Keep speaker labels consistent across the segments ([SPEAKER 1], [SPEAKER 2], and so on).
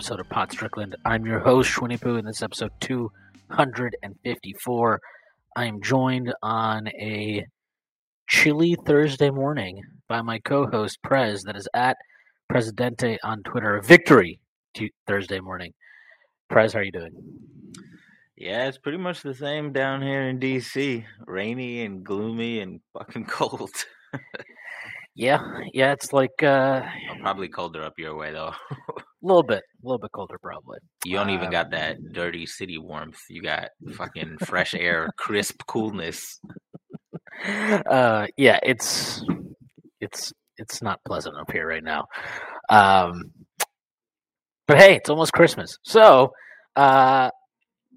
[SPEAKER 1] Episode of Pod Strickland. I'm your host, Schwinny Poo, and this is episode 254. I am joined on a chilly Thursday morning by my co host, Prez, that is at Presidente on Twitter. Victory t- Thursday morning. Prez, how are you doing?
[SPEAKER 2] Yeah, it's pretty much the same down here in DC. Rainy and gloomy and fucking cold.
[SPEAKER 1] Yeah, yeah, it's like uh,
[SPEAKER 2] Probably colder up your way though.
[SPEAKER 1] a little bit, a little bit colder probably.
[SPEAKER 2] You don't even
[SPEAKER 1] Um,
[SPEAKER 2] got that dirty city warmth. You got fucking fresh air, crisp coolness.
[SPEAKER 1] uh yeah it's it's it's not pleasant up here right now. Um but hey it's almost christmas. So uh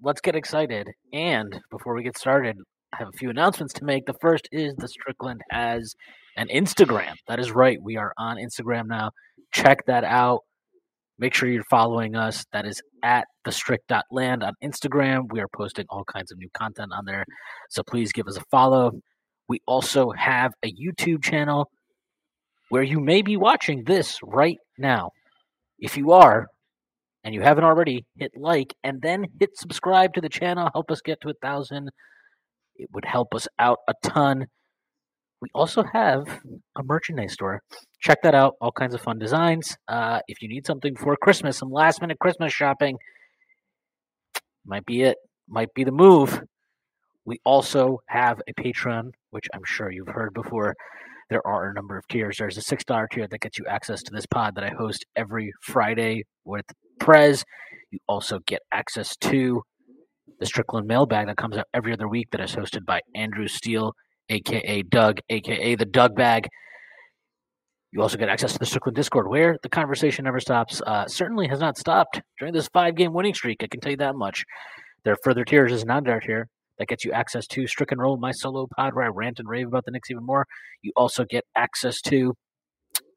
[SPEAKER 1] let's get excited. And before we get started i have a few announcements to make. The first is the strickland has an instagram. That is right we are on instagram now. Check that out make sure you're following us that is at the strict.land on instagram we are posting all kinds of new content on there so please give us a follow we also have a YouTube channel where you may be watching this right now. If you are, and you haven't already, hit like and then hit subscribe to the channel. Help us get to a thousand. It would help us out a ton. We also have a merchandise store. Check that out. All kinds of fun designs. Uh, if you need something for Christmas, some last minute Christmas shopping, might be it. Might be the move. We also have a Patreon, which I'm sure you've heard before. There are a number of tiers. There's a $6 tier that gets you access to this pod that I host every Friday with Prez. You also get access to the Strickland mailbag that comes out every other week that is hosted by Andrew Steele, aka Doug, aka the Doug Bag. You also get access to the Strickland Discord, where the conversation never stops. Uh, certainly has not stopped during this five game winning streak. I can tell you that much. There are further tiers. There's an non tier that gets you access to Strick and Roll, my solo pod, where I rant and rave about the Knicks even more. You also get access to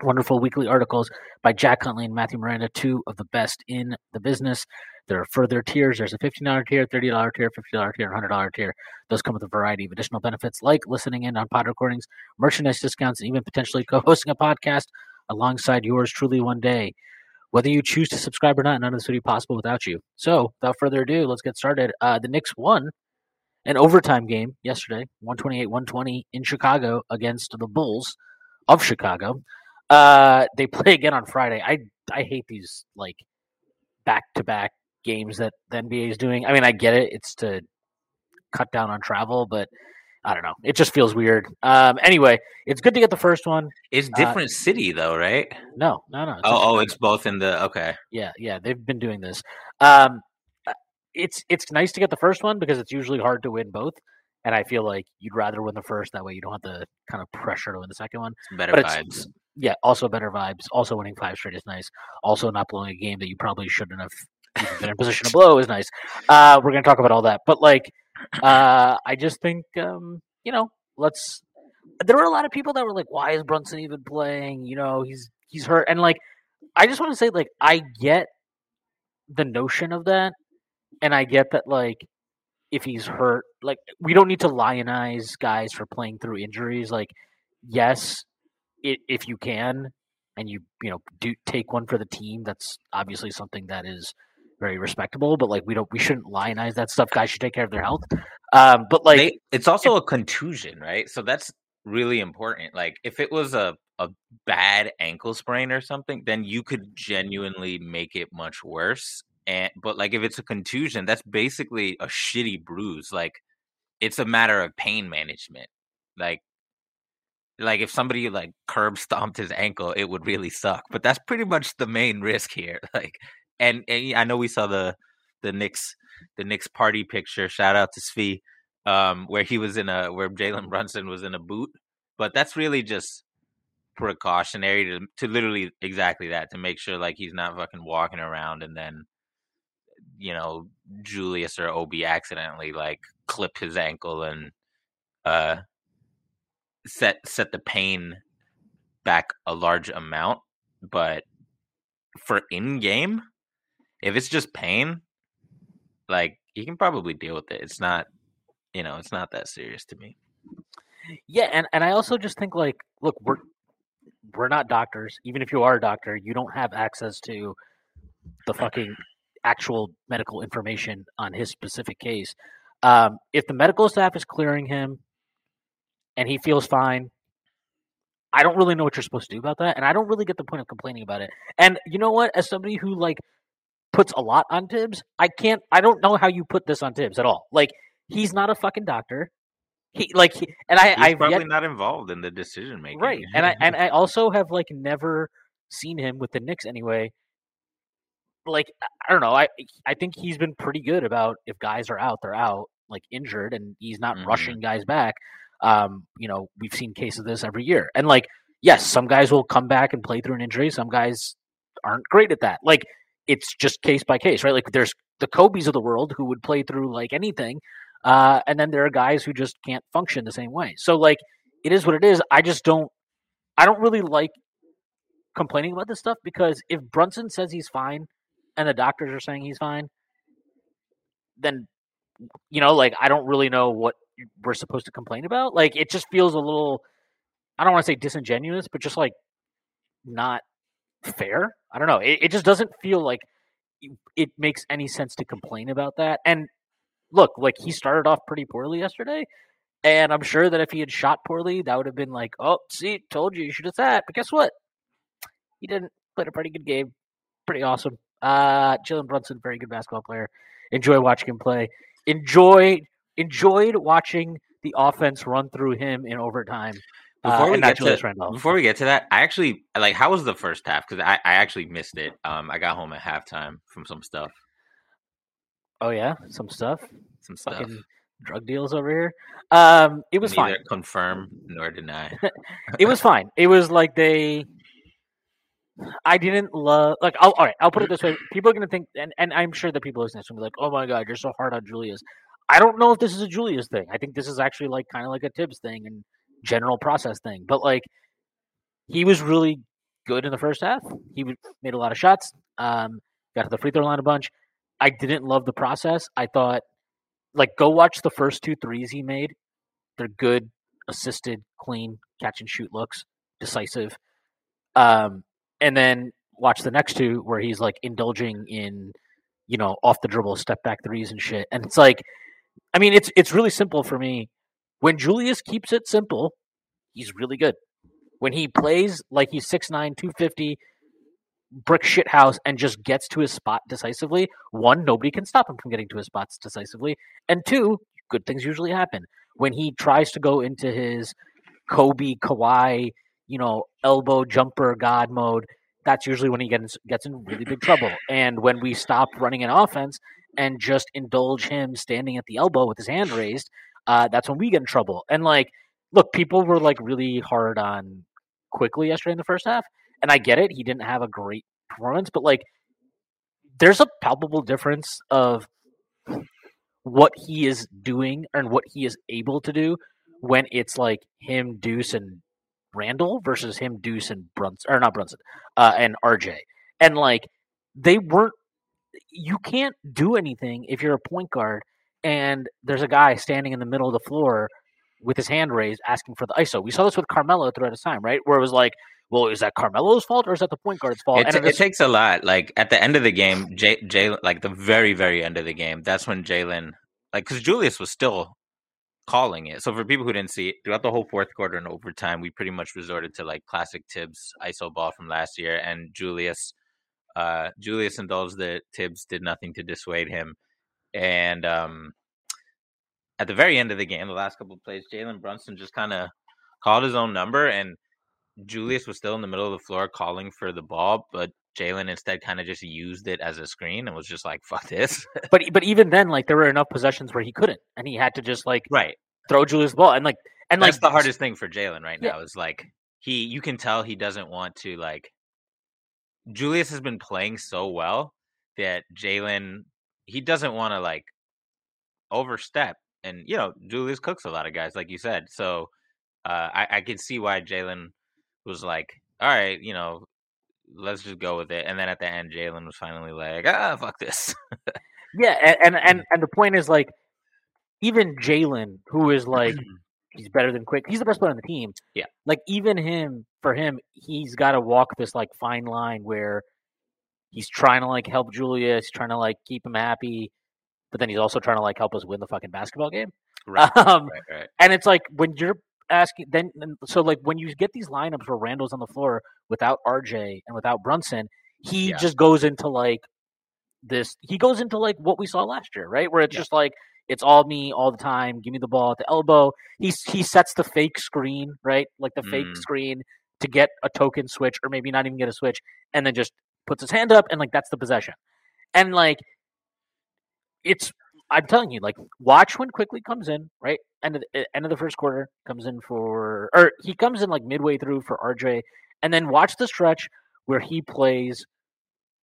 [SPEAKER 1] wonderful weekly articles by Jack Huntley and Matthew Miranda, two of the best in the business. There are further tiers. There's a $15 tier, $30 tier, $50 tier, $100 tier. Those come with a variety of additional benefits like listening in on pod recordings, merchandise discounts, and even potentially co hosting a podcast alongside yours truly one day. Whether you choose to subscribe or not, none of this would be possible without you. So, without further ado, let's get started. Uh, the Knicks won an overtime game yesterday, 128 120 in Chicago against the Bulls of Chicago. Uh, they play again on Friday. I I hate these like back to back games that the NBA is doing. I mean, I get it; it's to cut down on travel, but I don't know. It just feels weird. Um, anyway, it's good to get the first one.
[SPEAKER 2] It's
[SPEAKER 1] Uh,
[SPEAKER 2] different city though, right?
[SPEAKER 1] No, no, no. it's
[SPEAKER 2] Oh, oh, it's both in the okay.
[SPEAKER 1] Yeah, yeah, they've been doing this. Um, uh, it's it's nice to get the first one because it's usually hard to win both, and I feel like you'd rather win the first. That way, you don't have the kind of pressure to win the second one.
[SPEAKER 2] Better
[SPEAKER 1] But it's-
[SPEAKER 2] vibes.
[SPEAKER 1] Yeah, also better vibes. Also winning five straight is nice. Also not blowing a game that you probably shouldn't have been in position to blow is nice. Uh, we're gonna talk about all that, but like, uh, I just think um, you know, let's. There were a lot of people that were like, "Why is Brunson even playing?" You know, he's he's hurt, and like, I just want to say, like, I get the notion of that, and I get that, like, if he's hurt, like, we don't need to lionize guys for playing through injuries. Like, yes, if you can, and you you know do take one for the team, that's obviously something that is very respectable. But like, we don't we shouldn't lionize that stuff. Guys should take care of their health. Um, but like,
[SPEAKER 2] they, it's also a contusion, right? So that's really important. Like if it was a a bad ankle sprain or something, then you could genuinely make it much worse. And but like if it's a contusion, that's basically a shitty bruise. Like it's a matter of pain management. Like like if somebody like curb stomped his ankle, it would really suck. But that's pretty much the main risk here. Like and, and I know we saw the the Knicks the Knicks party picture. Shout out to Svi, um, where he was in a where Jalen Brunson was in a boot. But that's really just precautionary to to literally exactly that to make sure like he's not fucking walking around and then you know Julius or Obi accidentally like clip his ankle and uh set set the pain back a large amount but for in game if it's just pain like you can probably deal with it it's not you know it's not that serious to me
[SPEAKER 1] Yeah, and, and I also just think like, look, we're we're not doctors. Even if you are a doctor, you don't have access to the fucking actual medical information on his specific case. Um, if the medical staff is clearing him and he feels fine, I don't really know what you're supposed to do about that, and I don't really get the point of complaining about it. And you know what? As somebody who like puts a lot on Thibs, I can't. I don't know how you put this on Thibs at all. Like he's not a fucking doctor. He like, he, and I,
[SPEAKER 2] he's
[SPEAKER 1] I've
[SPEAKER 2] probably
[SPEAKER 1] yet
[SPEAKER 2] not involved in the decision making
[SPEAKER 1] right and i and i also have like never seen him with the Knicks anyway like i don't know i i think he's been pretty good about if guys are out they're out like injured and he's not
[SPEAKER 2] Mhm.
[SPEAKER 1] rushing guys back um you know we've seen cases of this every year. And like yes some guys will come back and play through an injury. Some guys aren't great at that. Like it's just case by case right? Like there's the kobe's of the world who would play through like anything uh and then there are guys who just can't function the same way. So like it is what it is. I just don't I don't really like complaining about this stuff because if Brunson says he's fine and the doctors are saying he's fine, then you know, like I don't really know what we're supposed to complain about. Like it just feels a little I don't want to say disingenuous, but just like not fair. I don't know. It, it just doesn't feel like it makes any sense to complain about that. And look, like he started off pretty poorly yesterday. And I'm sure that if he had shot poorly, that would have been like, oh, see, told you you should have that. But guess what? He didn't. Played a pretty good game. Pretty awesome. Uh, Jalen Brunson, very good basketball player. Enjoy watching him play. Enjoy enjoyed watching the offense run through him in overtime. Uh,
[SPEAKER 2] Before we get to before we get to that, I actually like how was the first half because I, I actually missed it. Um, I got home at halftime from some stuff,
[SPEAKER 1] Oh yeah, some stuff.
[SPEAKER 2] some stuff.
[SPEAKER 1] Fucking drug deals over here. Um, it was fine.
[SPEAKER 2] Confirm nor deny.
[SPEAKER 1] it was fine. It was like they. I didn't love like. I'll, all right, I'll put it this way: people are gonna think, and, and I'm sure that people listening to be like, "Oh my god, you're so hard on Julius." I don't know if this is a Julius thing. I think this is actually like kind of like a Thibs thing and general process thing. But like, he was really good in the first half. He made a lot of shots. Um, got to the free throw line a bunch. I didn't love the process. I thought, like, go watch the first two threes he made. They're good, assisted, clean catch and shoot looks, decisive. Um, and then watch the next two where he's like indulging in, you know, off the dribble step back threes and shit. And it's like, I mean, it's it's really simple for me. When Julius keeps it simple, he's really good. When he plays like he's 6'9", 250, brick shit house and just gets to his spot decisively, one, nobody can stop him from getting to his spots decisively. And two, good things usually happen. When he tries to go into his Kobe, Kawhi, you know, elbow jumper god mode, that's usually when he gets gets in really big trouble. And when we stop running an offense and just indulge him standing at the elbow with his hand raised, uh, that's when we get in trouble. And like, look, people were like really hard on Quickley yesterday in the first half, and I get it. He didn't have a great performance, but like, there's a palpable difference of what he is doing and what he is able to do when it's like him, Deuce, and Randle versus him, Deuce, and Brunson, or not Brunson, uh, and RJ. And like, they weren't. You can't do anything if you're a point guard and there's a guy standing in the middle of the floor with his hand raised asking for the ISO. We saw this with Carmelo throughout his time, right? Where it was like, well, is that Carmelo's fault or is that the point guard's fault?
[SPEAKER 2] It,
[SPEAKER 1] and in
[SPEAKER 2] it takes a lot. Like at the end of the game, Jay, Jay like the very, very end of the game, that's when Jalen, like, because Julius was still calling it. So for people who didn't see it, throughout the whole fourth quarter and overtime, we pretty much resorted to like classic Thibs ISO ball from last year, and Julius, uh, Julius indulged the Thibs did nothing to dissuade him, and um, at the very end of the game, the last couple of plays, Jalen Brunson just kind of called his own number and. Julius was still in the middle of the floor calling for the ball, but Jalen instead kind of just used it as a screen and was just like, "Fuck this."
[SPEAKER 1] but but even then, like there were enough possessions where he couldn't, and he had to just like
[SPEAKER 2] right.
[SPEAKER 1] throw Julius the ball and like and
[SPEAKER 2] That's
[SPEAKER 1] like
[SPEAKER 2] the hardest thing for Jalen right
[SPEAKER 1] Yeah.
[SPEAKER 2] now is like he you can tell he doesn't want to like Julius has been playing so well that Jalen he doesn't want to like overstep. And you know, Julius cooks a lot of guys, like you said. So uh, I, I could see why Jalen was like, "All right, you know, let's just go with it." And then at the end, Jalen was finally like, "Ah, fuck this."
[SPEAKER 1] Yeah, and, and and and the point is like, even Jalen, who is like, he's better than Quick. He's the best player on the team.
[SPEAKER 2] Yeah.
[SPEAKER 1] like even him, for him, he's got to walk this like fine line where he's trying to like help Julius, trying to like keep him happy, but then he's also trying to like help us win the fucking basketball game.
[SPEAKER 2] right,
[SPEAKER 1] Um,
[SPEAKER 2] right, right.
[SPEAKER 1] and it's like when you're asking, then so like when you get these lineups where Randle's on the floor without RJ and without Brunson, he
[SPEAKER 2] Yeah.
[SPEAKER 1] just goes into like this. He goes into like what we saw last year, right? Where it's
[SPEAKER 2] Yeah.
[SPEAKER 1] just like it's all me all the time. Give me the ball at the elbow. He he sets the fake screen, right? Like the fake
[SPEAKER 2] Mm.
[SPEAKER 1] screen to get a token switch, or maybe not even get a switch, and then just puts his hand up and like that's the possession. And like it's I'm telling you, like, watch when Quickley comes in, right? End of the, end of the first quarter comes in for, or he comes in like midway through for RJ, and then watch the stretch where he plays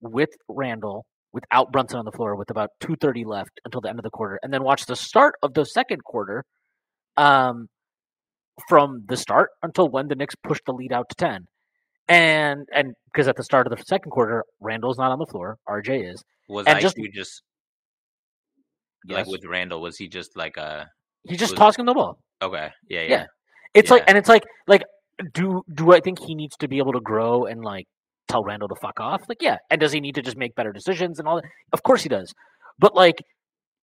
[SPEAKER 1] with Randle without Brunson on the floor with about two thirty left until the end of the quarter, and then watch the start of the second quarter, um, from the start until when the Knicks pushed the lead out to ten, and and because at the start of the second quarter, Randle's not on the floor, RJ is.
[SPEAKER 2] Was
[SPEAKER 1] and
[SPEAKER 2] IQ
[SPEAKER 1] just-
[SPEAKER 2] just,
[SPEAKER 1] Yes.
[SPEAKER 2] like with Randle? Was he just like a
[SPEAKER 1] He's just
[SPEAKER 2] was-
[SPEAKER 1] tossing him the ball.
[SPEAKER 2] okay? Yeah, yeah.
[SPEAKER 1] Yeah. It's like, and it's like, like, do do I think he needs to be able to grow and like tell Randle to fuck off? Like, yeah. And does he need to just make better decisions and all that? Of course he does. But like,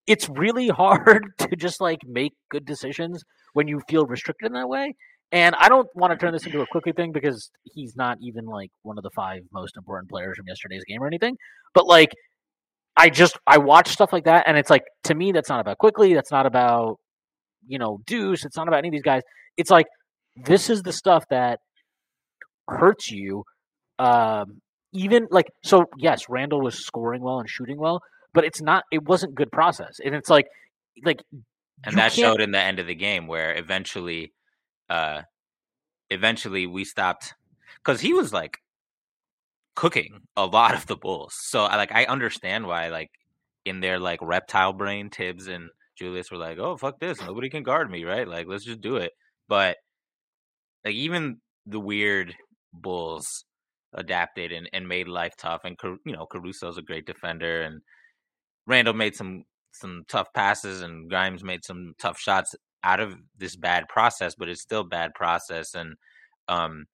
[SPEAKER 1] it's really hard to just like make good decisions when you feel restricted in that way. And I don't want to turn this into a Quickley thing because he's not even like one of the five most important players from yesterday's game or anything. But like, I just I watch stuff like that, and it's like to me that's not about Quickley. That's not about you know Deuce. It's not about any of these guys. It's like this is the stuff that hurts you. Um, even like so, yes, Randle was scoring well and shooting well, but it's not. It wasn't good process, and it's like like
[SPEAKER 2] and that
[SPEAKER 1] can't-
[SPEAKER 2] showed in the end of the game where eventually uh eventually we stopped because he was like cooking a lot of the bulls so I like i understand why like in their like reptile brain thibs and julius were like oh fuck this nobody can guard me right like let's just do it but like even the weird bulls adapted and, and made life tough and you know caruso's a great defender and randle made some some tough passes and Grimes made some tough shots out of this bad process, but it's still bad process. And um,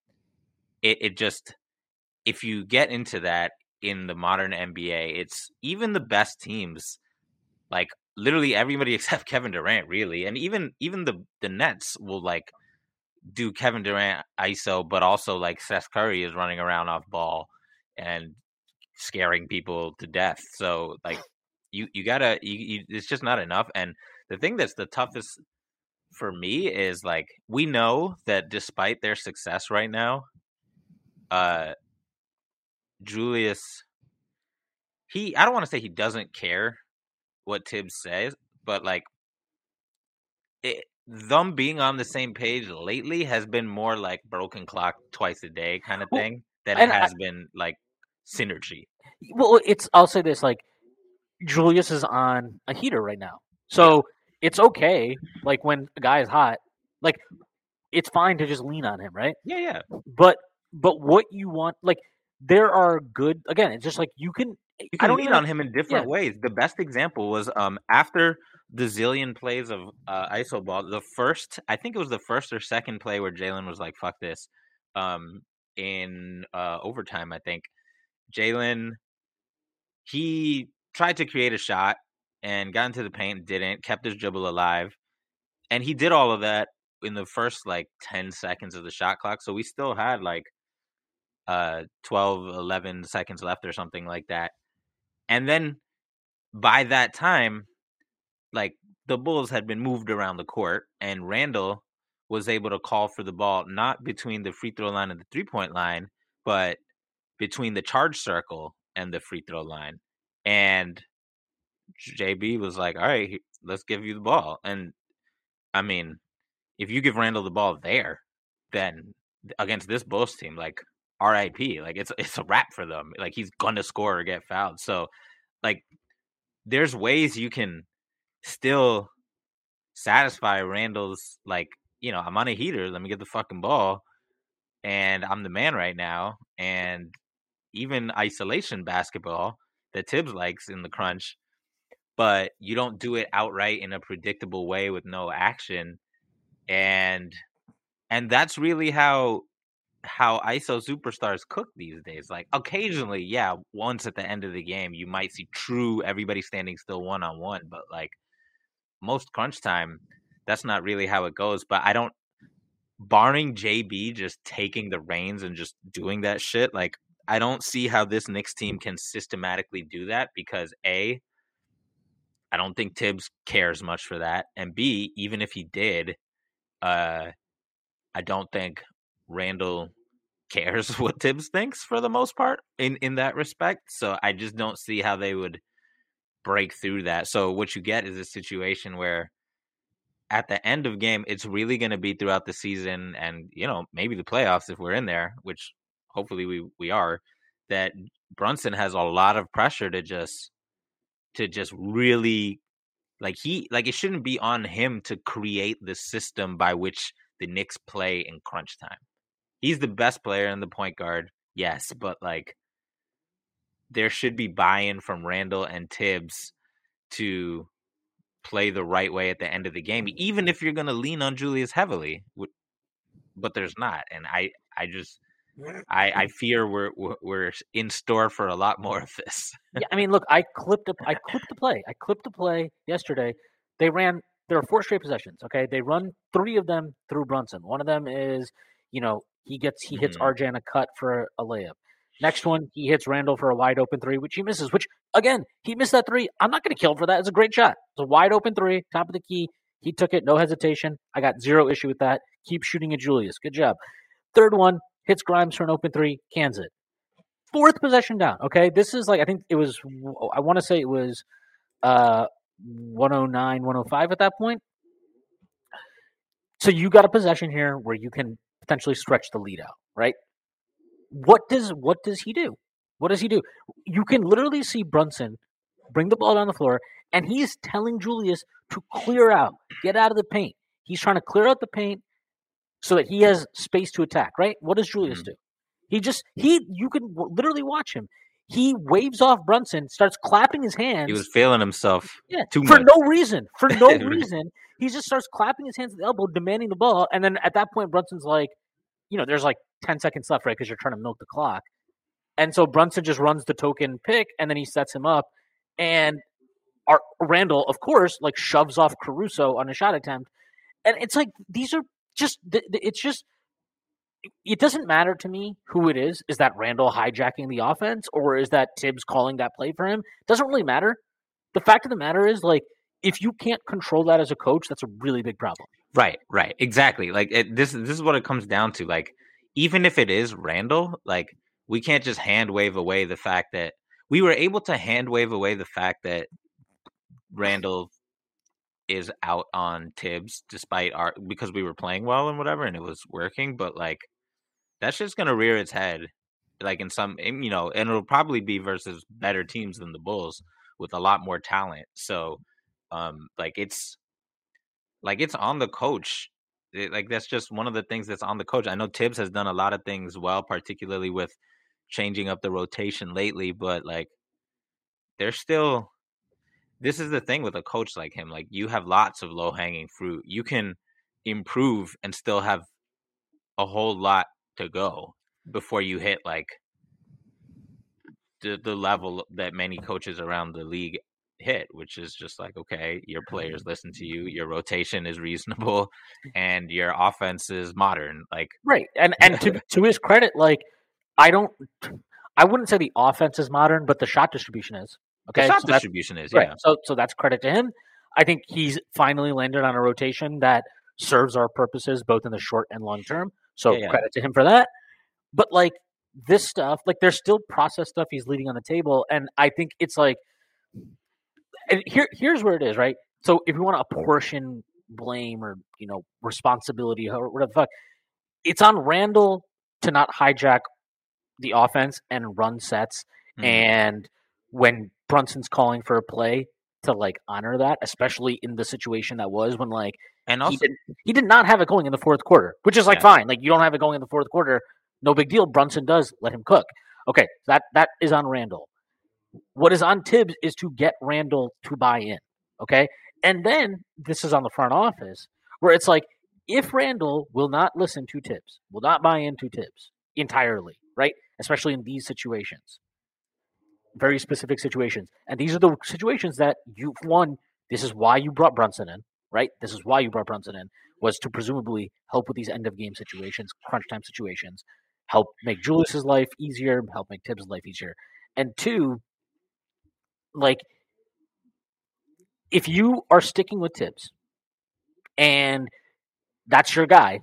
[SPEAKER 2] it, it just, if you get into that in the modern NBA, it's even the best teams, like literally everybody except Kevin Durant, really, and even even the the Nets will like do Kevin Durant ISO, but also like Seth Curry is running around off ball and scaring people to death. So like you you gotta you, you it's just not enough. And the thing that's the toughest for me is like we know that despite their success right now, uh Julius he I don't want to say he doesn't care what Thibs says, but like it, them being on the same page lately has been more like broken clock twice a day kind of
[SPEAKER 1] Well,
[SPEAKER 2] thing than it
[SPEAKER 1] and I-
[SPEAKER 2] has been like synergy.
[SPEAKER 1] well, it's I'll say this like Julius is on a heater right now, so it's okay. Like when a guy is hot, like it's fine to just lean on him, right?
[SPEAKER 2] Yeah, yeah.
[SPEAKER 1] But but what you want, like there are good. Again, it's just like you can.
[SPEAKER 2] You
[SPEAKER 1] I
[SPEAKER 2] can
[SPEAKER 1] don't
[SPEAKER 2] lean
[SPEAKER 1] even
[SPEAKER 2] on him in different ways. The best example was um after the zillion plays of uh, iso ball. The first, I think it was the first or second play where Jalen was like, "Fuck this," um, in uh, overtime. I think Jalen he tried to create a shot and got into the paint, didn't, kept his dribble alive, and he did all of that in the first like ten seconds of the shot clock. So we still had like uh 12 11 seconds left or something like that. And then by that time like the bulls had been moved around the court and randle was able to call for the ball not between the free throw line and the three point line but between the charge circle and the free throw line. And jb was like all right let's give you the ball. And i mean if you give randle the ball there then against this Bulls team, like RIP, like it's it's a wrap for them. Like he's gonna score or get fouled. So, like, there's ways you can still satisfy Randle's like, you know, I'm on a heater. Let me get the fucking ball, and I'm the man right now. And even isolation basketball that Thibs likes in the crunch, but you don't do it outright in a predictable way with no action. And and that's really how how ISO superstars cook these days. Like occasionally, yeah, once at the end of the game, you might see true everybody standing still one on one, but like most crunch time, that's not really how it goes. But I don't, barring JB just taking the reins and just doing that shit, like I don't see how this Knicks team can systematically do that because A, I don't think Thibs cares much for that. And B, even if he did, uh, I don't think Randle cares what Thibs thinks for the most part in in that respect. So I just don't see how they would break through that. So what you get is a situation where at the end of game, it's really going to be throughout the season and you know maybe the playoffs if we're in there, which hopefully we we are. That Brunson has a lot of pressure to just to just really like he like it shouldn't be on him to create the system by which the Knicks play in crunch time. He's the best player in the point guard, yes, but like there should be buy-in from Randle and Thibs to play the right way at the end of the game, even if you're going to lean on Julius heavily. But there's not, and I, I just, I, I fear we're we're in store for a lot more of this.
[SPEAKER 1] yeah, I mean, look, I clipped a, I clipped the play. I clipped the play yesterday. They ran. There are four straight possessions. Okay, they run three of them through Brunson. One of them is, you know, he gets he hits mm-hmm. RJ on a cut for a layup. Next one, he hits Randle for a wide open three, which he misses. Which again, he missed that three. I'm not going to kill him for that. It's a great shot. It's a wide open three, top of the key. He took it, no hesitation. I got zero issue with that. Keep shooting at Julius. Good job. Third one hits Grimes for an open three, cans it. Fourth possession down. Okay, this is like I think it was. I want to say it was uh 109, 105 at that point. So you got a possession here where you can potentially stretch the lead out, right? What does what does he do? What does he do? You can literally see Brunson bring the ball down the floor, and he's telling Julius to clear out, get out of the paint. He's trying to clear out the paint so that he has space to attack. Right? What does Julius mm-hmm. do? He just he you can literally watch him. He waves off Brunson, starts clapping his hands.
[SPEAKER 2] He was failing himself.
[SPEAKER 1] Yeah, for much. no reason. For no reason. He just starts clapping his hands at the elbow, demanding the ball. And then at that point, Brunson's like, you know, there's like 10 seconds left, right? Because you're trying to milk the clock. And so Brunson just runs the token pick and then he sets him up. And our, Randle, of course, like shoves off Caruso on a shot attempt. And it's like, these are just, it's just, it doesn't matter to me who it is. Is that Randle hijacking the offense or is that Thibs calling that play for him? It doesn't really matter. The fact of the matter is, like, if you can't control that as a coach, that's a really big problem.
[SPEAKER 2] Right, right, exactly. Like it, this, this is what it comes down to. Like, even if it is Randle, like we can't just hand wave away the fact that we were able to hand wave away the fact that Randle is out on Thibs despite our because we were playing well and whatever and it was working, but like that's just gonna rear its head like in some you know and it'll probably be versus better teams than the bulls with a lot more talent so um like it's like it's on the coach it, like that's just one of the things that's on the coach. I know Thibs has done a lot of things well particularly with changing up the rotation lately but like they're still this is the thing with a coach like him like you have lots of low hanging fruit you can improve and still have a whole lot to go before you hit like the the level that many coaches around the league hit, which is just like, okay, your players listen to you, your rotation is reasonable, and your offense is modern. Like
[SPEAKER 1] right, and and to to his credit, like I don't, I wouldn't say the offense is modern, but the shot distribution is. Okay,
[SPEAKER 2] the shot so distribution is yeah. Right.
[SPEAKER 1] So so that's credit to him. I think he's finally landed on a rotation that serves our purposes both in the short and long term. So yeah, yeah. credit to him for that. But like this stuff, like there's still process stuff he's leading on the table, and I think it's like, and here here's where it is, right? So if you want to apportion blame or you know responsibility or whatever the fuck, it's on Randle to not hijack the offense and run sets
[SPEAKER 2] Mhm.
[SPEAKER 1] and when Brunson's calling for a play to like honor that, especially in the situation that was when like
[SPEAKER 2] and
[SPEAKER 1] he did he did not have it going in the fourth quarter, which is like
[SPEAKER 2] Yeah.
[SPEAKER 1] fine. Like you don't have it going in the fourth quarter, no big deal. Brunson does let him cook. Okay, that that is on Randle. What is on Thibs is to get Randle to buy in. Okay, and then this is on the front office where it's like if Randle will not listen to Thibs, will not buy into Thibs entirely, right? Especially in these situations, very specific situations, and these are the situations that you've won. This is why you brought Brunson in, right? This is why you brought Brunson in was to presumably help with these end of game situations, crunch time situations, help make Julius's life easier, help make Thibs' life easier. And two, like if you are sticking with Thibs and that's your guy,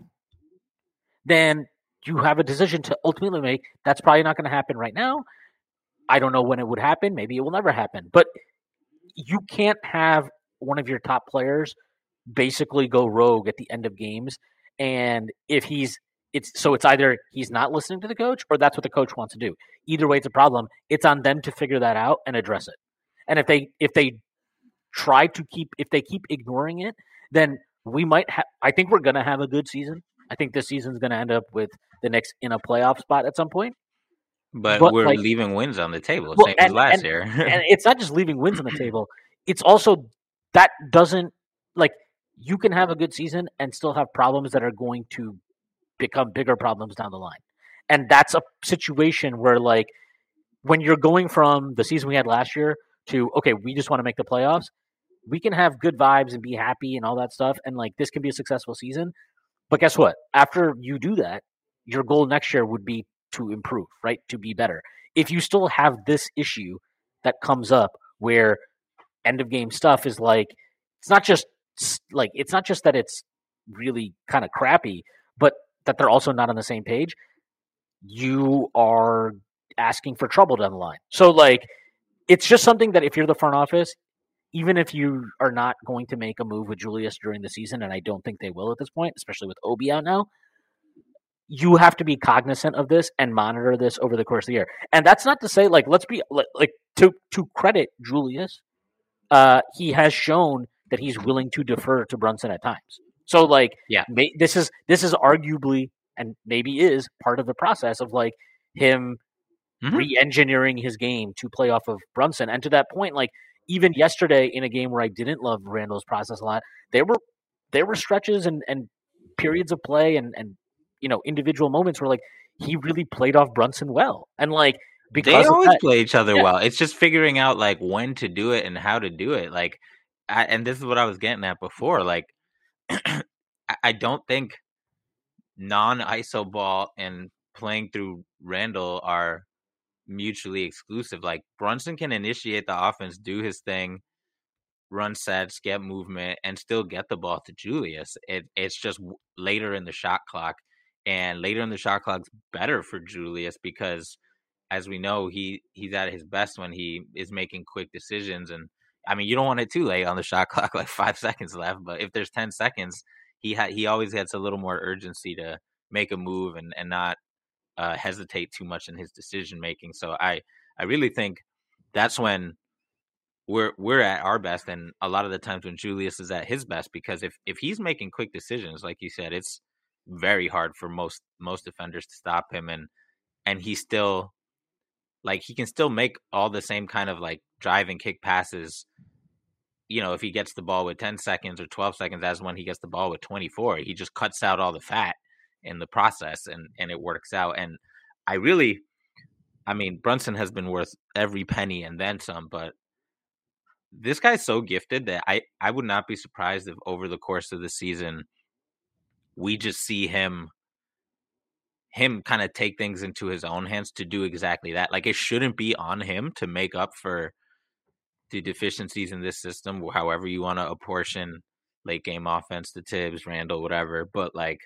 [SPEAKER 1] then you have a decision to ultimately make. That's probably not going to happen right now. I don't know when it would happen. Maybe it will never happen. But you can't have one of your top players basically go rogue at the end of games. And if he's it's so it's either he's not listening to the coach or that's what the coach wants to do. Either way, it's a problem. It's on them to figure that out and address it. And if they if they try to keep if they keep ignoring it, then we might have. I think we're gonna have a good season. I think this season's gonna end up with the Knicks in a playoff spot at some point.
[SPEAKER 2] But,
[SPEAKER 1] but,
[SPEAKER 2] we're
[SPEAKER 1] like-
[SPEAKER 2] leaving wins on the table,
[SPEAKER 1] Well,
[SPEAKER 2] same as last
[SPEAKER 1] and-
[SPEAKER 2] year.
[SPEAKER 1] and it's not just leaving wins on the table. It's also that doesn't like you can have a good season and still have problems that are going to become bigger problems down the line. And that's a situation where like when you're going from the season we had last year to okay, we just want to make the playoffs, we can have good vibes and be happy and all that stuff and like this can be a successful season. But guess what? After you do that, your goal next year would be to improve, right? To be better. If you still have this issue that comes up where end of game stuff is like it's not just like it's not just that it's really kind of crappy, but that they're also not on the same page. You are asking for trouble down the line. So like it's just something that if you're the front office, even if you are not going to make a move with Julius during the season, and I don't think they will at this point, especially with Obi out now, you have to be cognizant of this and monitor this over the course of the year. And that's not to say like let's be like, to to credit Julius, uh, he has shown that he's willing to defer to Brunson at times. So like
[SPEAKER 2] Yeah.
[SPEAKER 1] may, this is this is arguably and maybe is part of the process of like him
[SPEAKER 2] Mhm.
[SPEAKER 1] re-engineering his game to play off of Brunson. And to that point, like even yesterday in a game where I didn't love Randle's process a lot, there were there were stretches and, and periods of play and, and you know individual moments where like he really played off Brunson well. And like because
[SPEAKER 2] they always
[SPEAKER 1] that-
[SPEAKER 2] play each other
[SPEAKER 1] Yeah.
[SPEAKER 2] well. It's just figuring out like when to do it and how to do it. Like, I, and this is what I was getting at before. Like, I- don't think non ISO ball and playing through Randle are mutually exclusive. Like Brunson can initiate the offense, do his thing, run sets, get movement, and still get the ball to Julius. It it's just later in the shot clock, and later in the shot clock's better for Julius because, as we know, he he's at his best when he is making quick decisions. And I mean, you don't want it too late on the shot clock, like five seconds left. But if there's ten seconds, he had he always has a little more urgency to make a move and and not uh, hesitate too much in his decision making. So I I really think that's when we're we're at our best, and a lot of the times when Julius is at his best, because if if he's making quick decisions, like you said, it's very hard for most most defenders to stop him, and and he still like he can still make all the same kind of like drive and kick passes. You know, if he gets the ball with 10 seconds or 12 seconds, as when he gets the ball with 24, he just cuts out all the fat in the process and and it works out. And I really, I mean, Brunson has been worth every penny and then some, but this guy's so gifted that I I would not be surprised if over the course of the season we just see him him kind of take things into his own hands to do exactly that. Like it shouldn't be on him to make up for the deficiencies in this system, however you want to apportion late game offense to Thibs, Randle, whatever. But like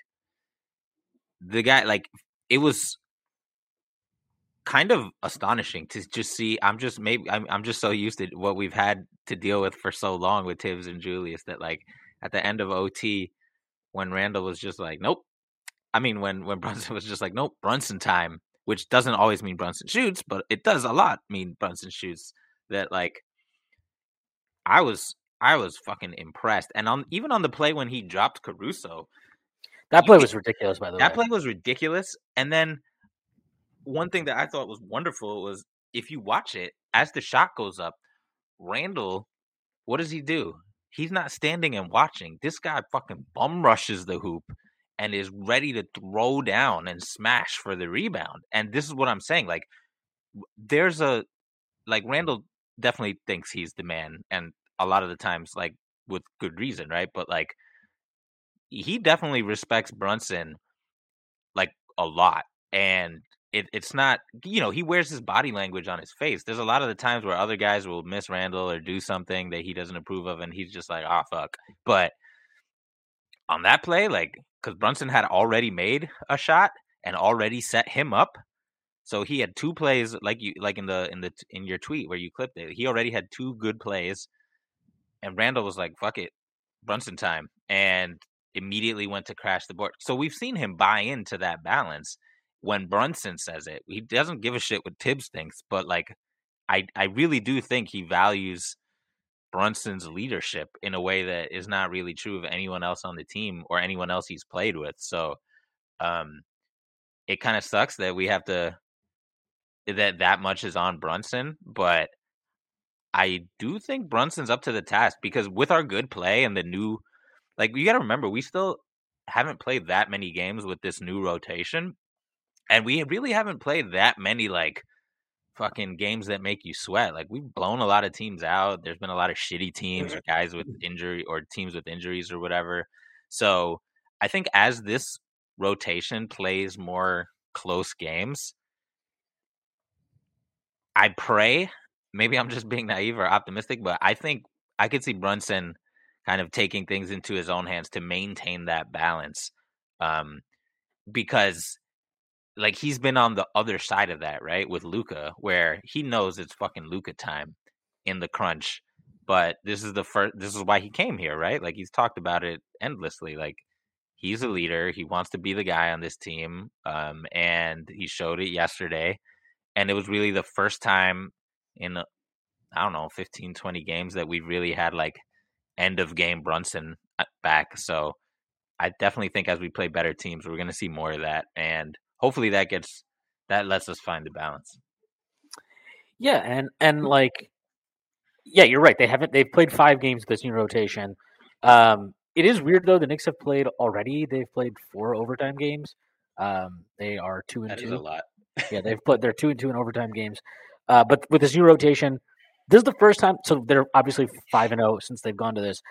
[SPEAKER 2] the guy, like it was kind of astonishing to just see. I'm just maybe I'm I'm just so used to what we've had to deal with for so long with Thibs and Julius that like at the end of OT when Randle was just like, nope, I mean, when when Brunson was just like, nope, Brunson time, which doesn't always mean Brunson shoots, but it does a lot mean Brunson shoots. That like, I was I was fucking impressed, and on even on the play when he dropped Caruso,
[SPEAKER 1] that play was ridiculous. By the
[SPEAKER 2] that
[SPEAKER 1] way, that
[SPEAKER 2] play was ridiculous. And then one thing that I thought was wonderful was if you watch it as the shot goes up, Randle, what does he do? He's not standing and watching. This guy fucking bum rushes the hoop and is ready to throw down and smash for the rebound. And this is what I'm saying. Like, there's a like Randle definitely thinks he's the man, and a lot of the times, like with good reason, right? But like, he definitely respects Brunson like a lot, and it, it's not you know he wears his body language on his face. There's a lot of the times where other guys will miss Randle or do something that he doesn't approve of, and he's just like, "Ah, oh, fuck." But on that play, like because Brunson had already made a shot and already set him up. So he had two plays like you like in the in the in your tweet where you clipped it. He already had two good plays and Randle was like, fuck it, Brunson time. And immediately went to crash the board. So we've seen him buy into that balance when Brunson says it. He doesn't give a shit what Thibs thinks, but like I I really do think he values Brunson's leadership in a way that is not really true of anyone else on the team or anyone else he's played with. So um it kind of sucks that we have to that that much is on Brunson, but I do think Brunson's up to the task because with our good play and the new like you got to remember we still haven't played that many games with this new rotation and we really haven't played that many like fucking games that make you sweat. Like we've blown a lot of teams out. There's been a lot of shitty teams or guys with injury or teams with injuries or whatever. So I think as this rotation plays more close games, I pray. Maybe I'm just being naive or optimistic, but I think I could see Brunson kind of taking things into his own hands to maintain that balance. Um, because like he's been on the other side of that, right? With Luka, where he knows it's fucking Luka time in the crunch. But this is the first this is why he came here, right? Like he's talked about it endlessly. Like he's a leader. He wants to be the guy on this team. Um, and he showed it yesterday. And it was really the first time in I don't know, 15, 20 games that we've really had like end of game Brunson uh, back. So I definitely think as we play better teams, we're going to see more of that. And hopefully that gets that lets us find the balance.
[SPEAKER 1] Yeah, and and like yeah, you're right. They haven't they've played five games this new rotation. Um it is weird though. The Knicks have played already. They've played four overtime games. Um they are two and
[SPEAKER 2] That
[SPEAKER 1] two.
[SPEAKER 2] is a lot.
[SPEAKER 1] yeah, they've put they're two and two in overtime games. Uh, but with this new rotation, this is the first time. So they're obviously five and zero since they've gone to this.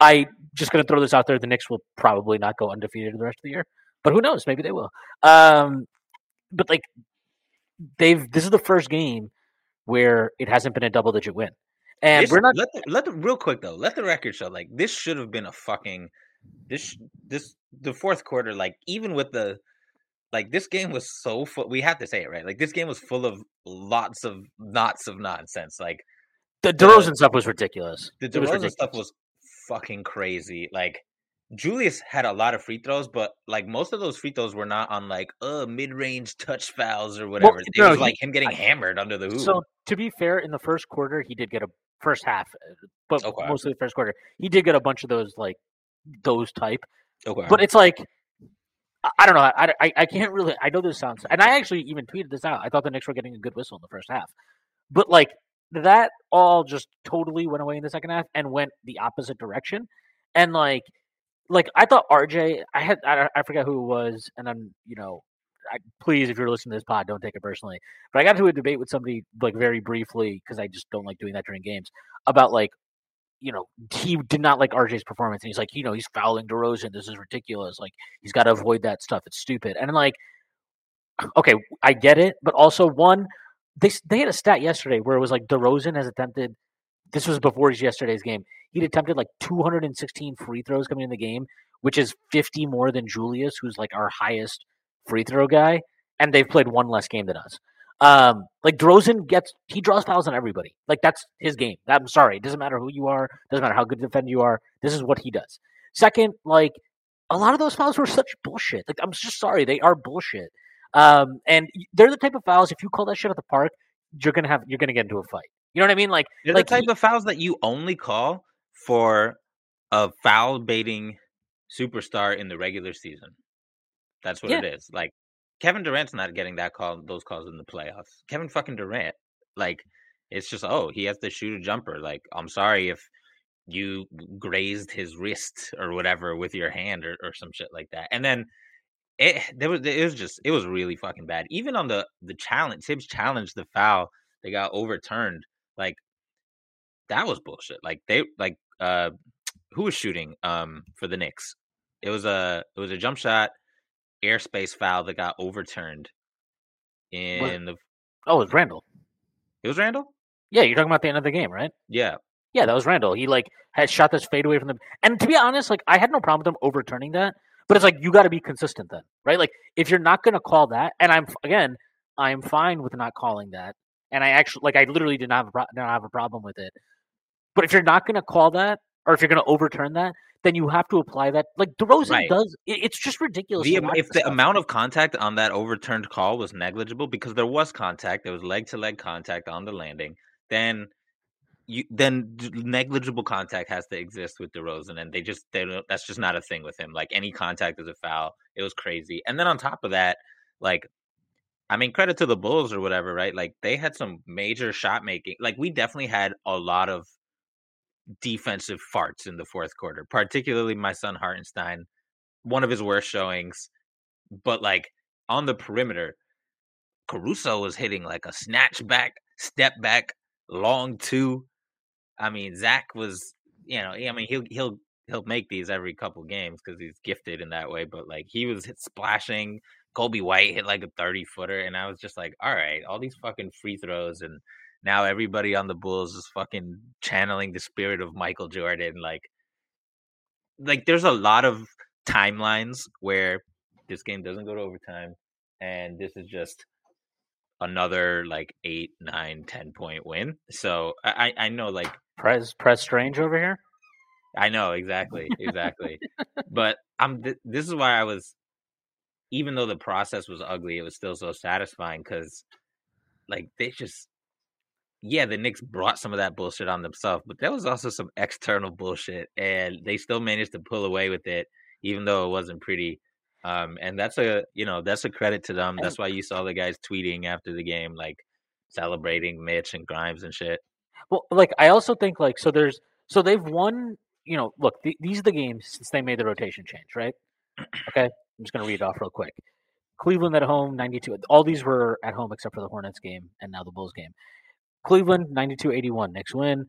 [SPEAKER 1] I just going to throw this out there. The Knicks will probably not go undefeated the rest of the year, but who knows? Maybe they will. Um, but like they've this is the first game where it hasn't been a double digit win, and
[SPEAKER 2] This-
[SPEAKER 1] we're not.
[SPEAKER 2] let the, let the real quick though. Let the record show like this should have been a fucking this this the fourth quarter. Like even with the like this game was so full. We have to say it right. Like this game was full of lots of knots of nonsense. Like
[SPEAKER 1] The DeRozan stuff was ridiculous.
[SPEAKER 2] the
[SPEAKER 1] It was
[SPEAKER 2] DeRozan stuff was fucking crazy. Like Julius had a lot of free throws, but like most of those free throws were not on like uh mid range touch fouls or whatever. it
[SPEAKER 1] no,
[SPEAKER 2] was
[SPEAKER 1] he-
[SPEAKER 2] like him getting
[SPEAKER 1] I-
[SPEAKER 2] hammered under the hoop.
[SPEAKER 1] So to be fair, in the first quarter, he did get a first half, uh, but
[SPEAKER 2] Okay.
[SPEAKER 1] mostly the first quarter, he did get a bunch of those like those type.
[SPEAKER 2] okay.
[SPEAKER 1] But it's like I- I don't know. I, I I can't really. I know this sounds, and I actually even tweeted this out. I thought the Knicks were getting a good whistle in the first half, but like that all just totally went away in the second half and went the opposite direction. And like, like I thought RJ, I had I, I forgot who it was, and I'm you know, I, please if you're listening to this pod, don't take it personally. But I got into a debate with somebody like very briefly because I just don't like doing that during games about like you know, he did not like RJ's performance, and he's like, you know, he's fouling DeRozan. This is ridiculous. Like, he's got to avoid that stuff. It's stupid. And like, okay, I get it, but also one, they they had a stat yesterday where it was like DeRozan has attempted. This was before yesterday's game. He'd attempted like 216 free throws coming in the game, which is 50 more than Julius, who's like our highest free throw guy, and they've played one less game than us. Um, like DeRozan gets he draws fouls on everybody. Like that's his game. I'm sorry, it doesn't matter who you are, doesn't matter how good defender you are. This is what he does. Second, like a lot of those fouls were such bullshit. Like I'm just sorry, they are bullshit. Um, and they're the type of fouls. If you call that shit at the park, you're gonna have you're gonna get into a fight. You know what I mean? Like,
[SPEAKER 2] They're
[SPEAKER 1] like
[SPEAKER 2] the type
[SPEAKER 1] he-
[SPEAKER 2] of fouls that you only call for a foul baiting superstar in the regular season. That's what
[SPEAKER 1] Yeah.
[SPEAKER 2] it is. Like Kevin Durant's not getting that call, those calls in the playoffs. Kevin fucking Durant, like it's just oh he has to shoot a jumper. Like I'm sorry if you grazed his wrist or whatever with your hand or, or some shit like that. And then it there was it was just it was really fucking bad. Even on the the challenge, Thibs challenged the foul, they got overturned. Like that was bullshit. Like they like uh who was shooting um for the Knicks? It was a it was a jump shot airspace foul that got overturned in the
[SPEAKER 1] oh, it was Randle.
[SPEAKER 2] it was Randle?
[SPEAKER 1] Yeah, you're talking about the end of the game, right?
[SPEAKER 2] Yeah.
[SPEAKER 1] Yeah, that was Randle. He like had shot this fade away from the. And to be honest, like I had no problem with them overturning that, but it's like you got to be consistent then, right? Like if you're not going to call that, and I'm again, I'm fine with not calling that, and I actually like I literally did not have a pro- not have a problem with it. But if you're not going to call that, or if you're going to overturn that, then you have to apply that. Like DeRozan
[SPEAKER 2] Right.
[SPEAKER 1] does. It, it's just ridiculous.
[SPEAKER 2] The,
[SPEAKER 1] to
[SPEAKER 2] am-
[SPEAKER 1] watch
[SPEAKER 2] if the
[SPEAKER 1] stuff.
[SPEAKER 2] amount of contact on that overturned call was negligible because there was contact, there was leg to leg contact on the landing, then you then negligible contact has to exist with DeRozan, and they just they don't, that's just not a thing with him. Like any contact is a foul. It was crazy, and then on top of that, like I mean, credit to the Bulls or whatever, right? Like they had some major shot making. Like we definitely had a lot of defensive farts in the fourth quarter, particularly my son Hartenstein, one of his worst showings. But like on the perimeter, Caruso was hitting like a snatch back, step back, long two. I mean, Zach was, you know, I mean, he'll he'll he'll make these every couple games because he's gifted in that way. But like he was splashing. Coby White hit like a thirty footer, and I was just like, all right, all these fucking free throws, and now everybody on the Bulls is fucking channeling the spirit of Michael Jordan. Like, like there's a lot of timelines where this game doesn't go to overtime, and this is just another like eight, nine, ten point win. So I I I know like
[SPEAKER 1] press press Strange over here.
[SPEAKER 2] I know exactly, exactly. but I'm. Th- this is why I was, even though the process was ugly, it was still so satisfying because, like, they just, yeah, the Knicks brought some of that bullshit on themselves, but there was also some external bullshit, and they still managed to pull away with it, even though it wasn't pretty. Um, and that's a, you know, that's a credit to them. That's why you saw the guys tweeting after the game, like celebrating Mitch and Grimes and shit.
[SPEAKER 1] Well, like I also think like so there's so they've won. You know, look, th- these are the games since they made the rotation change, right? Okay, I'm just gonna read it off real quick. Cleveland at home, 92. All these were at home except for the Hornets game and now the Bulls game. Cleveland 92-81, Knicks win.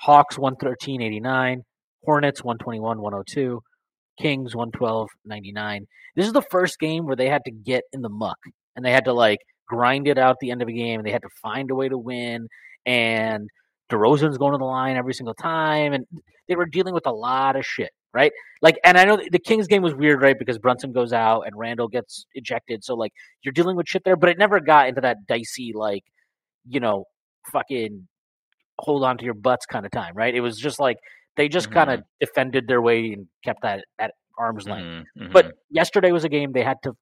[SPEAKER 1] Hawks 113-89. Hornets 121-102. Kings 112-99. This is the first game where they had to get in the muck and they had to like grind it out the end of a game and they had to find a way to win and DeRozan's going to the line every single time, and they were dealing with a lot of shit, right? Like, and I know the Kings game was weird, right? Because Brunson goes out and Randle gets ejected, so like you're dealing with shit there, but it never got into that dicey, like, you know, fucking hold on to your butts kind of time, right? It was just like they just kind of defended their way and kept that at arm's length.
[SPEAKER 2] Mhm,
[SPEAKER 1] But
[SPEAKER 2] mhm.
[SPEAKER 1] yesterday was a game they had to.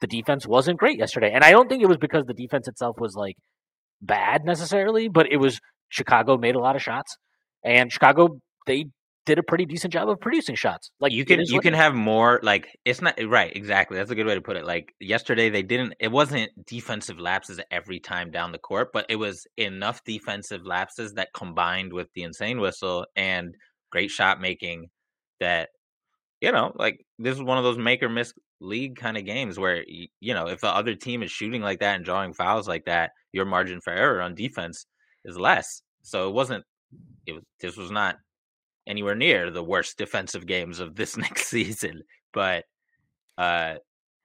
[SPEAKER 1] The defense wasn't great yesterday, and I don't think it was because the defense itself was like bad necessarily, but it was Chicago made a lot of shots, and Chicago they did a pretty decent job of producing shots. Like
[SPEAKER 2] you can you can have more like it's not eh, right exactly that's a good way to put it like yesterday they didn't it wasn't defensive lapses every time down the court but it was enough defensive lapses that combined with the insane whistle and great shot making that you know like this is one of those make or miss league kind of games where you know if the other team is shooting like that and drawing fouls like that your margin for error on defense is less so it wasn't it was this was not anywhere near the worst defensive games of this next season. But uh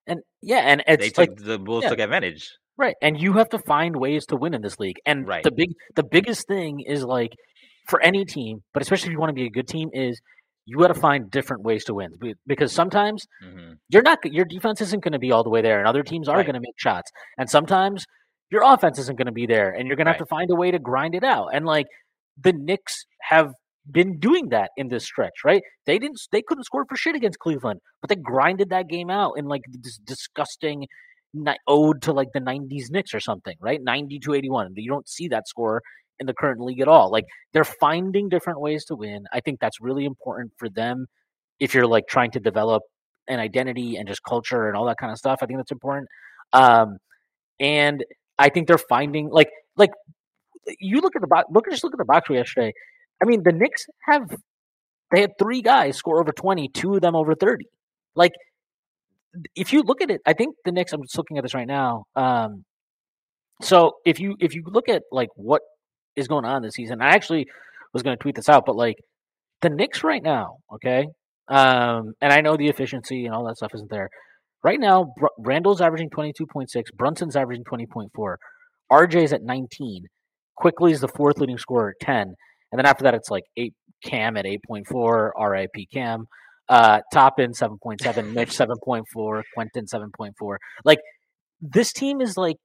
[SPEAKER 1] and yeah, and it's
[SPEAKER 2] they
[SPEAKER 1] like
[SPEAKER 2] took the Bulls
[SPEAKER 1] yeah.
[SPEAKER 2] took advantage.
[SPEAKER 1] Right. And you have to find ways to win in this league. And
[SPEAKER 2] Right.
[SPEAKER 1] the big the biggest thing is like for any team, but especially if you want to be a good team is you got to find different ways to win because sometimes
[SPEAKER 2] hmm
[SPEAKER 1] you're not your defense isn't going to be all the way there and other teams are
[SPEAKER 2] Right.
[SPEAKER 1] going to make shots. And sometimes your offense isn't going to be there and you're going to have to find a way to grind it out. And like the Knicks have been doing that in this stretch, right? They didn't they couldn't score for shit against Cleveland, but they grinded that game out in like this disgusting ode to like the 90s Knicks or something, right? 90 to 81. You don't see that score in the current league at all. Like they're finding different ways to win. I think that's really important for them if you're like trying to develop an identity and just culture and all that kind of stuff. I think that's important. Um, and I think they're finding like like you look at the box. Look just look at the box yesterday. I mean, the Knicks have they had three guys score over twenty, two of them over thirty. Like if you look at it, I think the Knicks. I'm just looking at this right now. Um, so if you if you look at like what is going on this season, I actually was going to tweet this out, but like the Knicks right now, okay, um, and I know the efficiency and all that stuff isn't there. Right now, Br- Randle's averaging 22.6, Brunson's averaging 20.4, RJ's at 19, Quickley is the fourth leading scorer at 10, and then after that, it's like eight Cam at 8.4, RIP Cam, uh, Top Toppin 7.7, Mitch 7.4, Quentin 7.4. Like this team is like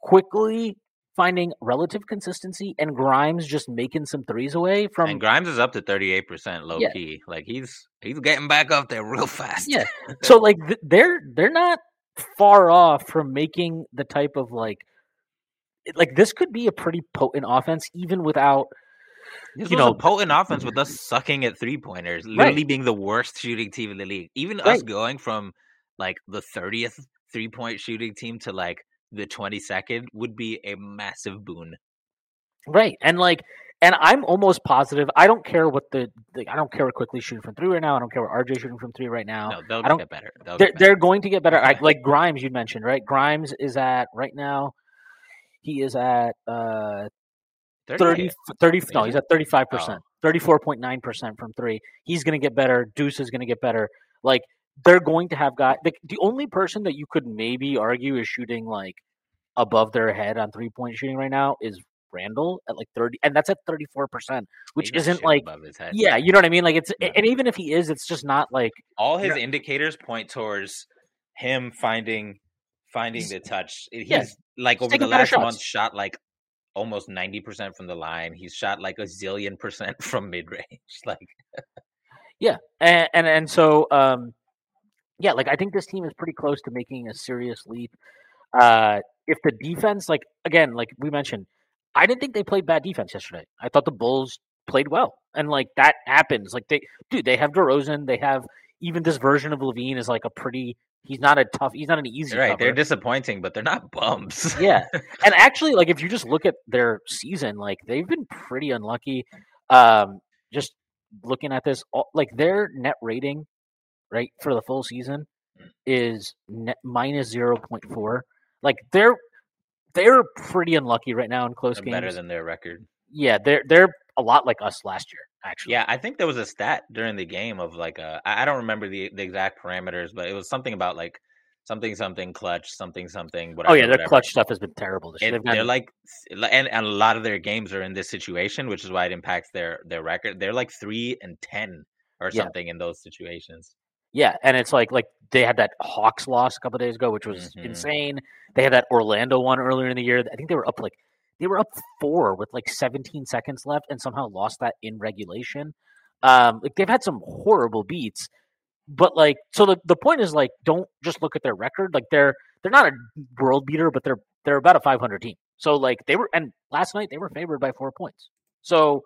[SPEAKER 1] quickly finding relative consistency and Grimes just making some threes away from
[SPEAKER 2] And Grimes is up to 38% low
[SPEAKER 1] Yeah.
[SPEAKER 2] key. Like he's he's getting back up there real fast.
[SPEAKER 1] Yeah. So like th- they're they're not far off from making the type of like like this could be a pretty potent offense even without
[SPEAKER 2] This
[SPEAKER 1] you know-
[SPEAKER 2] a potent offense with us sucking at three pointers, literally being the worst shooting team in the league. Even us going from like the 30th three point shooting team to like the 22nd would be a massive boon.
[SPEAKER 1] right and like and I'm almost positive I don't care what the, the I don't care what Quickley shooting from three right now I don't care what RJ shooting from three right now
[SPEAKER 2] No, they'll
[SPEAKER 1] I don't-
[SPEAKER 2] get better. They'll
[SPEAKER 1] they're
[SPEAKER 2] get better.
[SPEAKER 1] they're going to get better I, like Grimes you mentioned right Grimes is at right now he is at uh 30, 30 no, he's at 35%, 34.9% from three. He's going to get better. Deuce is going to get better. Like, they're going to have guys. The, the only person that you could maybe argue is shooting like above their head on three point shooting right now is Randle at like 30, and that's at 34%, which isn't like,
[SPEAKER 2] above his head.
[SPEAKER 1] yeah, you know what I mean? Like, it's,
[SPEAKER 2] Yeah.
[SPEAKER 1] and even if he is, it's just not like,
[SPEAKER 2] all his indicators point towards him finding finding the touch. He's
[SPEAKER 1] yeah,
[SPEAKER 2] like
[SPEAKER 1] he's
[SPEAKER 2] over the last month
[SPEAKER 1] shots.
[SPEAKER 2] shot like almost 90% from the line. He's shot like a zillion percent from mid range. Like
[SPEAKER 1] Yeah, and and, and so um, yeah, like I think this team is pretty close to making a serious leap. Uh, if the defense, like again, like we mentioned, I didn't think they played bad defense yesterday. I thought the Bulls played well, and like that happens. Like they, dude, they have DeRozan. They have even this version of LaVine is like a pretty. He's not a tough. He's not an easy.
[SPEAKER 2] right, they're disappointing, but they're not bums.
[SPEAKER 1] yeah, and actually, like if you just look at their season, like they've been pretty unlucky. Um, just looking at this, all, like their net rating, right for the full season, is net minus zero point four. Like they're they're pretty unlucky right now in close
[SPEAKER 2] They're
[SPEAKER 1] games.
[SPEAKER 2] better than their record.
[SPEAKER 1] yeah, they're they're a lot like us last year. Actually,
[SPEAKER 2] Yeah, I think there was a stat during the game of like uh, I I don't remember the the exact parameters, but it was something about like something something clutch something something whatever.
[SPEAKER 1] Oh yeah, their
[SPEAKER 2] whatever.
[SPEAKER 1] clutch stuff has been terrible this.
[SPEAKER 2] It,
[SPEAKER 1] They've
[SPEAKER 2] they're like, and, and a lot of their games are in this situation, which is why it impacts their their record. They're like three and ten or
[SPEAKER 1] Yeah.
[SPEAKER 2] something in those situations.
[SPEAKER 1] Yeah, and it's like like they had that Hawks loss a couple days ago, which was
[SPEAKER 2] Mhm.
[SPEAKER 1] insane. They had that Orlando one earlier in the year. I think they were up like they were up four with like 17 seconds left, and somehow lost that in regulation. Um, like they've had some horrible beats, but like so the the point is like don't just look at their record. Like they're they're not a world beater, but they're they're about a 500 team. So like they were, and last night they were favored by four points. So,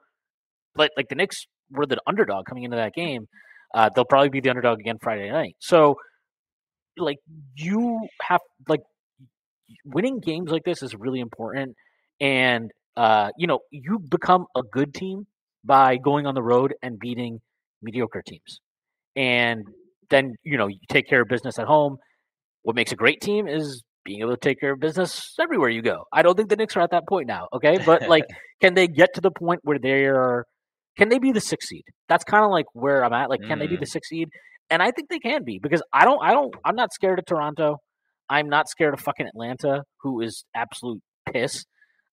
[SPEAKER 1] but like the Knicks were the underdog coming into that game. Uh, they'll probably be the underdog again Friday night. So, like you have like winning games like this is really important, and uh, you know you become a good team by going on the road and beating mediocre teams, and then you know you take care of business at home. What makes a great team is being able to take care of business everywhere you go. I don't think the Knicks are at that point now. Okay, but like, can they get to the point where they are? Can they be the sixth seed? That's kind of like where I'm at. Like, can they be
[SPEAKER 2] Mm.
[SPEAKER 1] the sixth seed? And I think they can be because I don't. I don't. I'm not scared of Toronto. I'm not scared of fucking Atlanta, who is absolute piss.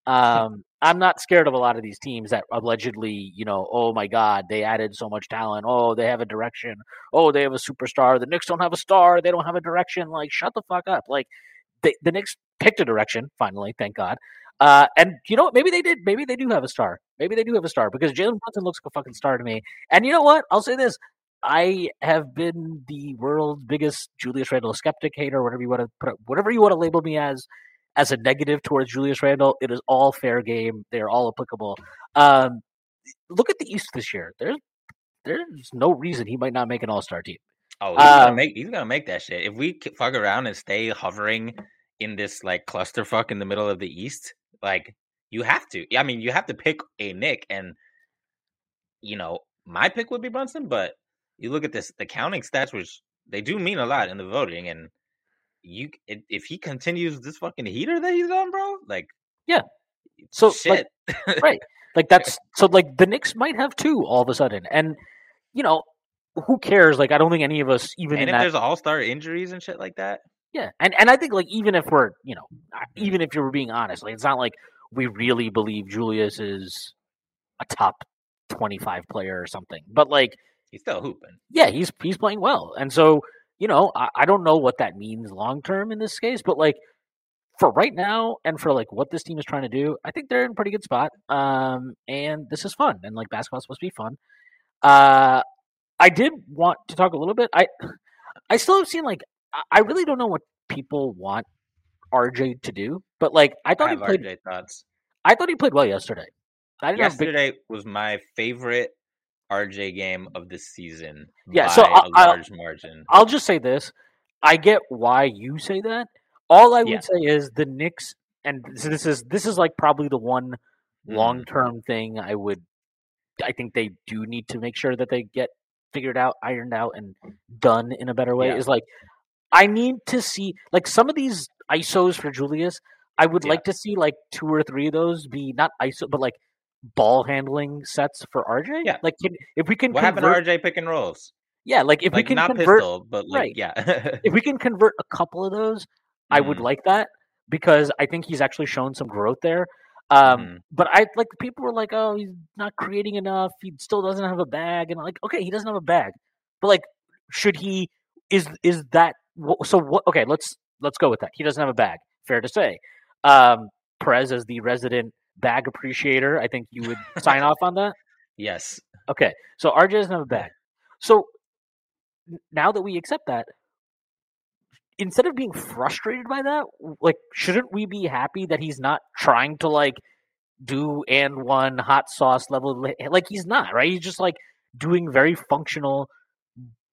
[SPEAKER 1] Um, I'm not scared of a lot of these teams that allegedly, you know, oh my god, they added so much talent. Oh, they have a direction. Oh, they have a superstar. The Knicks don't have a star. They don't have a direction. Like, shut the fuck up. Like, they, the Knicks picked a direction finally, thank God. Uh, and you know what? Maybe they did. Maybe they do have a star. Maybe they do have a star because Jalen Brunson looks like a fucking star to me. And you know what? I'll say this: I have been the world's biggest Julius Randle skeptic, hater, whatever you want to put, whatever you want to label me as, as a negative towards Julius Randle. It is all fair game. They are all applicable. Um, look at the East this year. There's there's no reason he might not make an All Star team.
[SPEAKER 2] Oh, he's gonna
[SPEAKER 1] Um,
[SPEAKER 2] make he's gonna make that shit. If we fuck around and stay hovering in this like clusterfuck in the middle of the East, like you have to. I mean, you have to pick a Nick, and you know my pick would be Brunson. But you look at this, the counting stats, which they do mean a lot in the voting, and you if, he continues this fucking heater that he's on, bro, like
[SPEAKER 1] Yeah. So, like, right. Like that's so like the Knicks might have two all of a sudden, and you know who cares? Like I don't think any of us even
[SPEAKER 2] and
[SPEAKER 1] in
[SPEAKER 2] if
[SPEAKER 1] that
[SPEAKER 2] there's all star injuries and shit like that,
[SPEAKER 1] Yeah, and and I think like even if we're you know even if you were being honest, like it's not like we really believe Julius is a top twenty five player or something, but like
[SPEAKER 2] he's still hooping.
[SPEAKER 1] yeah, he's he's playing well, and so you know I, I don't know what that means long term in this case, but like for right now and for like what this team is trying to do, I think they're in a pretty good spot. Um, and this is fun, and like basketball's supposed to be fun. Uh, I did want to talk a little bit. I I still have seen like I- I really don't know what people want RJ to do, but like I
[SPEAKER 2] I
[SPEAKER 1] thought he played.
[SPEAKER 2] RJ thoughts.
[SPEAKER 1] I thought he played well yesterday. I didn't have big,
[SPEAKER 2] Yesterday was my favorite RJ game of the season.
[SPEAKER 1] Yeah,
[SPEAKER 2] by
[SPEAKER 1] so
[SPEAKER 2] a
[SPEAKER 1] I- I-
[SPEAKER 2] large margin.
[SPEAKER 1] I'll just say this: I get why you say that. All I would
[SPEAKER 2] Yeah.
[SPEAKER 1] say is the Knicks, and this, this is this is like probably the one
[SPEAKER 2] Mhm.
[SPEAKER 1] long term thing I would. I think they do need to make sure that they get figured out, ironed out, and done in a better way.
[SPEAKER 2] Yeah.
[SPEAKER 1] Is like I need to see like some of these ISOs for Julius. I would
[SPEAKER 2] Yeah.
[SPEAKER 1] like to see like two or three of those be not ISO, but like ball handling sets for RJ.
[SPEAKER 2] Yeah.
[SPEAKER 1] like can, if we can
[SPEAKER 2] What happened to RJ pick and rolls?
[SPEAKER 1] yeah, like if
[SPEAKER 2] like
[SPEAKER 1] we can
[SPEAKER 2] not
[SPEAKER 1] convert
[SPEAKER 2] pistol, but like
[SPEAKER 1] right.
[SPEAKER 2] yeah.
[SPEAKER 1] if we can convert a couple of those, I would
[SPEAKER 2] Mhm.
[SPEAKER 1] like that because I think he's actually shown some growth there. Um,
[SPEAKER 2] Mhm.
[SPEAKER 1] But I like people were like, "Oh, he's not creating enough. He still doesn't have a bag." And I'm like, okay, he doesn't have a bag, but like, should he? Is is that so? What? Okay, let's let's go with that. He doesn't have a bag. Fair to say. Um, Prez as the resident bag appreciator, I think you would sign off on that.
[SPEAKER 2] yes.
[SPEAKER 1] Okay, so RJ doesn't have a bag. So now that we accept that, instead of being frustrated by that, like, shouldn't we be happy that he's not trying to like do and one hot sauce level? Eh, like he's not right. He's just like doing very functional,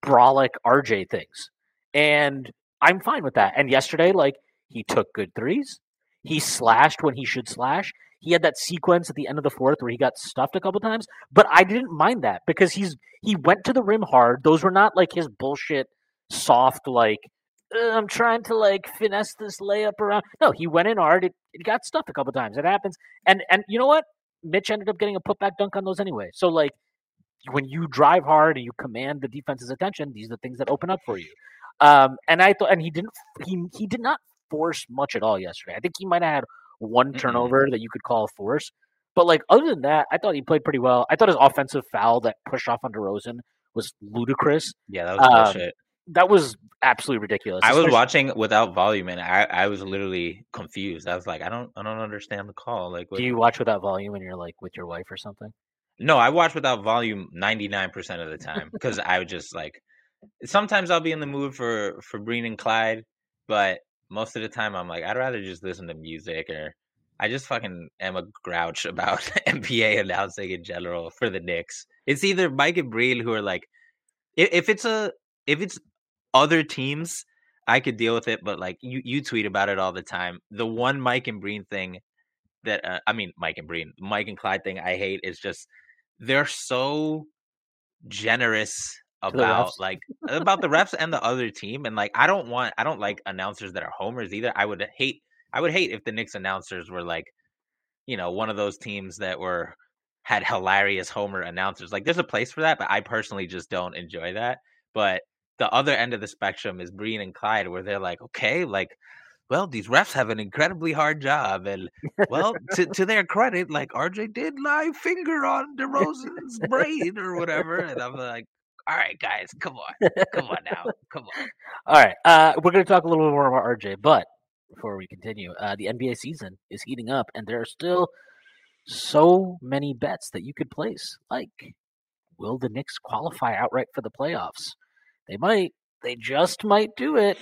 [SPEAKER 1] brolic RJ things, and I'm fine with that. And yesterday, like, he took good threes. He slashed when he should slash. He had that sequence at the end of the fourth where he got stuffed a couple times, but I didn't mind that because he's he went to the rim hard. Those were not like his bullshit soft like "Uh, I'm trying to like finesse this layup around. No, he went in hard. It, it got stuffed a couple times. It happens. And and you know what? Mitch ended up getting a putback dunk on those anyway. So like when you drive hard and you command the defense's attention, these are the things that open up for you. Um, and I thought, and he didn't, he he did not force much at all yesterday. I think he might have had one
[SPEAKER 2] Mm-mm.
[SPEAKER 1] turnover that you could call a force, but like other than that, I thought he played pretty well. I thought his offensive foul that pushed off on DeRozan was ludicrous.
[SPEAKER 2] Yeah, that was
[SPEAKER 1] Um,
[SPEAKER 2] bullshit.
[SPEAKER 1] That was absolutely ridiculous.
[SPEAKER 2] I was
[SPEAKER 1] especially-
[SPEAKER 2] watching without volume and I, I was literally confused. I was like, I don't I don't understand the call. Like what,
[SPEAKER 1] Do you watch without volume when you're like with your wife or something?
[SPEAKER 2] No, I watch without volume 99% of the time because I would just like sometimes I'll be in the mood for for Breen and Clyde, but most of the time I'm like I'd rather just listen to music or I just fucking am a grouch about NBA announcing in general for the Knicks. It's either Mike and Breen who are like if, it's a if it's other teams I could deal with it, but like you you tweet about it all the time. The one Mike and Breen thing that uh, I mean Mike and Breen, Mike and Clyde thing I hate is just they're so generous about like about the refs and the other team and like I don't want I don't like announcers that are homers either. I would hate I would hate if the Knicks announcers were like you know one of those teams that were had hilarious homer announcers. Like there's a place for that, but I personally just don't enjoy that. But the other end of the spectrum is Breen and Clyde where they're like okay, like well, these refs have an incredibly hard job, and well, to, to their credit, like RJ did lie finger on DeRozan's brain or whatever, and I'm like, all right, guys, come on, come on now, come on.
[SPEAKER 1] All right, uh, we're going to talk a little bit more about RJ, but before we continue. Uh, the NBA season is heating up, and there are still so many bets that you could place. Like, will the Knicks qualify outright for the playoffs? They might. They just might do it.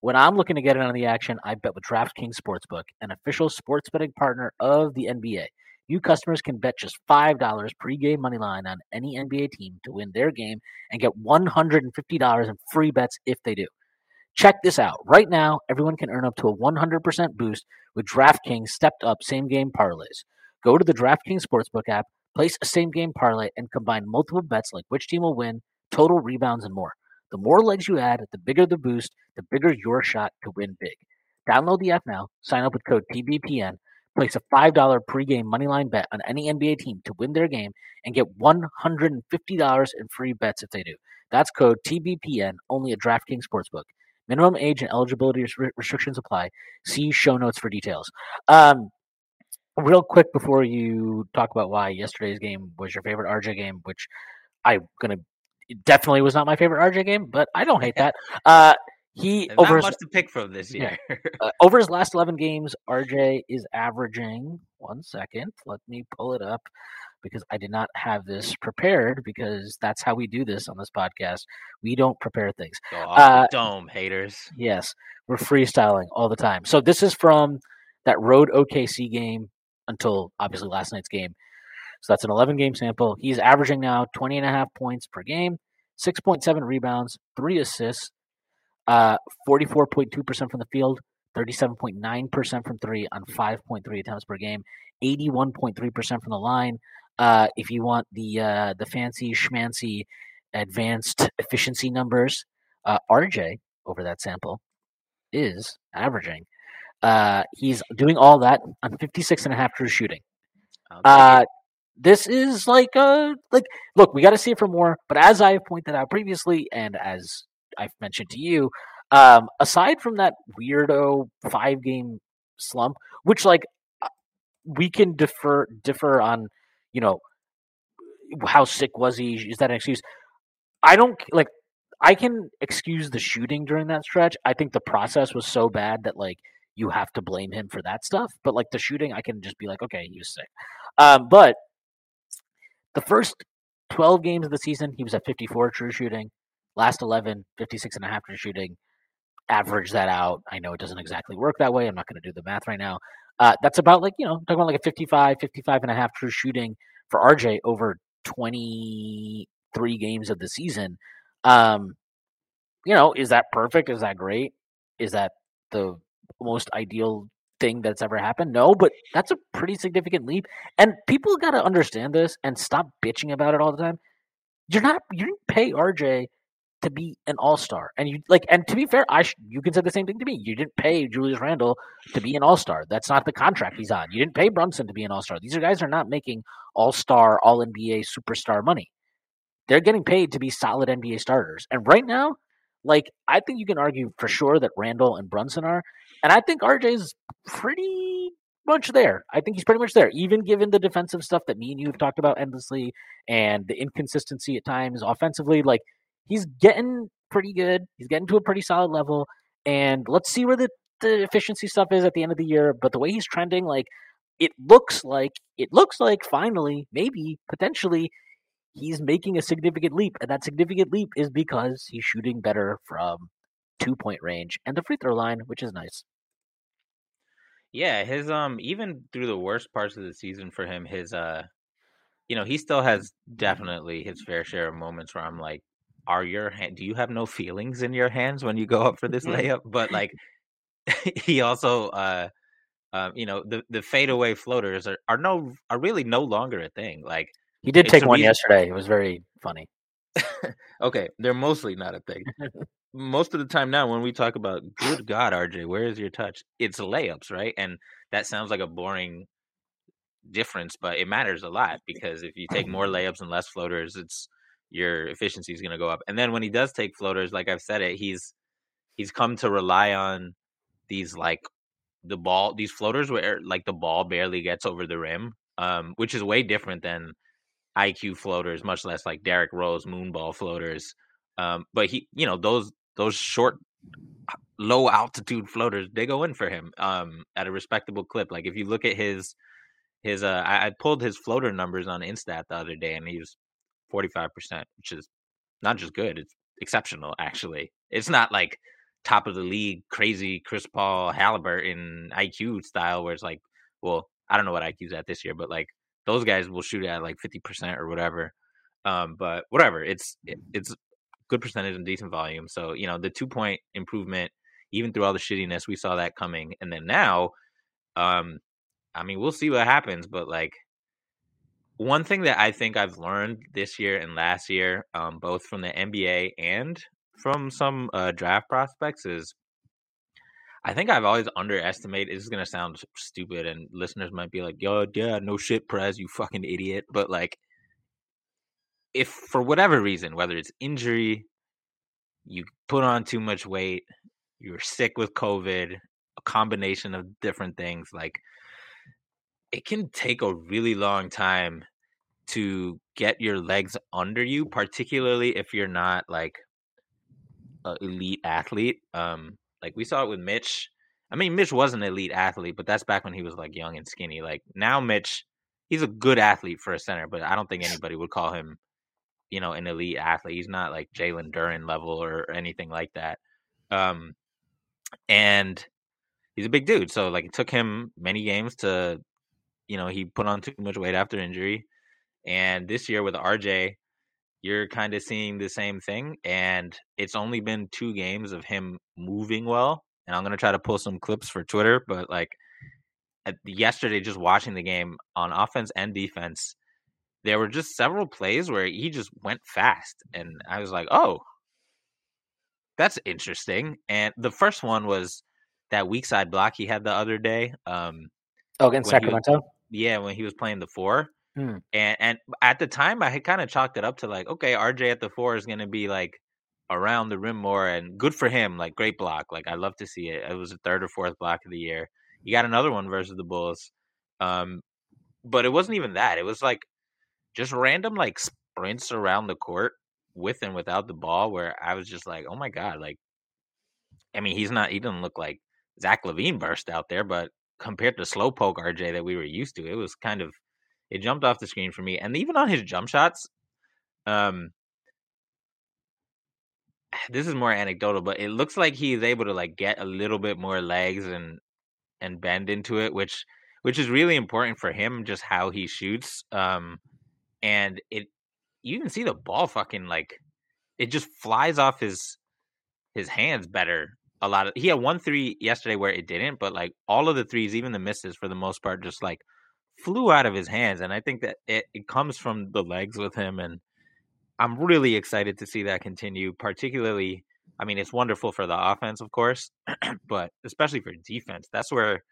[SPEAKER 1] When I'm looking to get in on the action, I bet with DraftKings Sportsbook, an official sports betting partner of the NBA. New customers can bet just $5 pregame money line on any NBA team to win their game and get $150 in free bets if they do. Check this out. Right now, everyone can earn up to a 100% boost with DraftKings stepped up same game parlays. Go to the DraftKings Sportsbook app, place a same game parlay, and combine multiple bets like which team will win, total rebounds, and more. The more legs you add, the bigger the boost, the bigger your shot to win big. Download the app now, sign up with code TBPN, place a $5 pregame moneyline bet on any NBA team to win their game, and get $150 in free bets if they do. That's code TBPN only at DraftKings Sportsbook. Minimum age and eligibility restrictions apply. See show notes for details. Um, real quick before you talk about why yesterday's game was your favorite RJ game, which I'm gonna definitely was not my favorite RJ game, but I don't hate that. Uh, he
[SPEAKER 2] Not
[SPEAKER 1] over his,
[SPEAKER 2] much to pick from this year.
[SPEAKER 1] uh, over his last 11 games, RJ is averaging one second. Let me pull it up because I did not have this prepared because that's how we do this on this podcast. We don't prepare things.
[SPEAKER 2] Go
[SPEAKER 1] Uh,
[SPEAKER 2] dome, haters.
[SPEAKER 1] Yes, we're freestyling all the time. So this is from that road OKC game until obviously last night's game. So that's an 11 game sample. He's averaging now 20 and a half points per game, 6.7 rebounds, three assists, uh, 44.2% from the field, 37.9% from three on 5.3 attempts per game, 81.3% from the line. Uh, if you want the uh, the fancy schmancy advanced efficiency numbers, uh, RJ over that sample is averaging. Uh, he's doing all that on 56 and a half true shooting. Uh, this is like uh like look, we got to see it for more. But as I have pointed out previously, and as I've mentioned to you, um, aside from that weirdo five game slump, which like uh, we can defer differ on, you know, how sick was he? Is that an excuse? I don't like. I can excuse the shooting during that stretch. I think the process was so bad that like you have to blame him for that stuff. But like the shooting, I can just be like, okay, he was sick. Um, but the first 12 games of the season, he was at 54 true shooting. Last 11, 56 and a half shooting. Average that out. I know it doesn't exactly work that way. I'm not going to do the math right now. Uh, that's about like, you know, talking about like a 55, 55 and a half true shooting for RJ over 23 games of the season. Um, you know, is that perfect? Is that great? Is that the most ideal thing that's ever happened? No, but that's a pretty significant leap. And people got to understand this and stop bitching about it all the time. You're not you didn't pay RJ to be an all-star. And you like and to be fair, I sh- you can say the same thing to me. You didn't pay Julius Randle to be an all-star. That's not the contract he's on. You didn't pay Brunson to be an all-star. These are guys are not making all-star, all-NBA superstar money. They're getting paid to be solid NBA starters. And right now, like I think you can argue for sure that Randle and Brunson are, and I think RJ is pretty much there. I think he's pretty much there, even given the defensive stuff that me and you have talked about endlessly, and the inconsistency at times offensively. Like he's getting pretty good. He's getting to a pretty solid level, and let's see where the the efficiency stuff is at the end of the year. But the way he's trending, like it looks like it looks like finally, maybe potentially he's making a significant leap, and that significant leap is because he's shooting better from two point range and the free throw line, which is nice.
[SPEAKER 2] Yeah, his um even through the worst parts of the season for him, his uh you know, he still has definitely his fair share of moments where I'm like, are your hand do you have no feelings in your hands when you go up for this
[SPEAKER 1] Mhm.
[SPEAKER 2] layup? But like he also uh um, you know, the the fadeaway floaters are, are no are really no longer a thing. Like
[SPEAKER 1] He did take one
[SPEAKER 2] reason-
[SPEAKER 1] yesterday. It was very funny.
[SPEAKER 2] okay, they're mostly not a thing. Most of the time now when we talk about good God, RJ, where is your touch? It's layups, right? And that sounds like a boring difference, but it matters a lot because if you take more layups and less floaters, it's your efficiency is going to go up. And then when he does take floaters, like I've said it, he's he's come to rely on these like the ball, these floaters where like the ball barely gets over the rim, um, which is way different than IQ floaters, much less like Derrick Rose moonball floaters. Um, but he, you know, those those short low altitude floaters, they go in for him um, at a respectable clip. Like if you look at his his uh, I, I pulled his floater numbers on Instat the other day, and he was forty five percent, which is not just good; it's exceptional. Actually, it's not like top of the league, crazy Chris Paul, Halliburton in IQ style, where it's like, well, I don't know what IQ's at this year, but like those guys will shoot at like fifty percent or whatever. Um, but whatever, it's it, it's good percentage and decent volume. So you know the two point improvement, even through all the shittiness, we saw that coming. And then now, um, I mean, we'll see what happens. But like one thing that I think I've learned this year and last year, um, both from the NBA and from some uh, draft prospects, is I think I've always underestimated. This is gonna sound stupid, and listeners might be like, "Yo, yeah, no shit, Prez, you fucking idiot." But like, if for whatever reason, whether it's injury, you put on too much weight, you're sick with COVID, a combination of different things, like it can take a really long time to get your legs under you, particularly if you're not like an elite athlete. Um, like we saw it with Mitch. I mean, Mitch was an elite athlete, but that's back when he was like young and skinny. Like now, Mitch, he's a good athlete for a center, but I don't think anybody would call him you know, an elite athlete. He's not like Jalen Duren level or anything like that. Um, and he's a big dude. So like it took him many games to, you know, he put on too much weight after injury. And this year with RJ, you're kind of seeing the same thing. And it's only been two games of him moving well. And I'm gonna try to pull some clips for Twitter, but like yesterday, just watching the game on offense and defense, there were just several plays where he just went fast and i was like oh that's interesting and the first one was that weak side block he had the other day um
[SPEAKER 1] oh against sacramento
[SPEAKER 2] was, yeah when he was playing the four hmm. and and at the time i had kind of chalked it up to like okay rj at the four is going to be like around the rim more and good for him like great block like i love to see it it was the third or fourth block of the year you got another one versus the bulls um but it wasn't even that it was like just random like sprints around the court with and without the ball where I was just like, oh my God, like I mean, he's not he didn't look like Zach LaVine burst out there, but compared to slowpoke RJ that we were used to, it was kind of it jumped off the screen for me. And even on his jump shots, um this is more anecdotal, but it looks like he's able to like get a little bit more legs and and bend into it, which which is really important for him, just how he shoots. Um and it you can see the ball fucking like it just flies off his his hands better a lot of he had one three yesterday where it didn't but like all of the threes even the misses for the most part just like flew out of his hands and i think that it, it comes from the legs with him and i'm really excited to see that continue particularly i mean it's wonderful for the offense of course but especially for defense that's where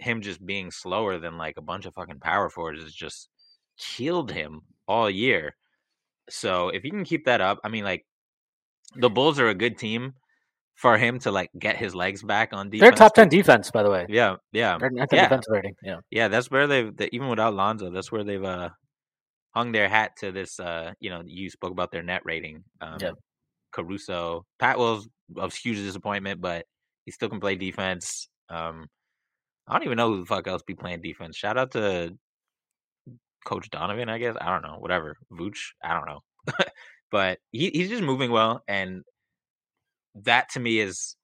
[SPEAKER 2] him just being slower than like a bunch of fucking power forwards is just killed him all year. So if you can keep that up, I mean, like the Bulls are a good team for him to like get his legs back on defense.
[SPEAKER 1] They're top ten defense, by the way.
[SPEAKER 2] Yeah, yeah,
[SPEAKER 1] They're yeah. defensive rating. Yeah,
[SPEAKER 2] yeah. That's where they've they, even without Lonzo, that's where they've uh hung their hat to this. Uh, you know, you spoke about their net rating. Um, yeah. Caruso, Pat Will's a huge disappointment, but he still can play defense. Um, I don't even know who the fuck else be playing defense. Shout out to Coach Donovan, I guess. I don't know, whatever. Vooch, I don't know. but he, he's just moving well. And that to me is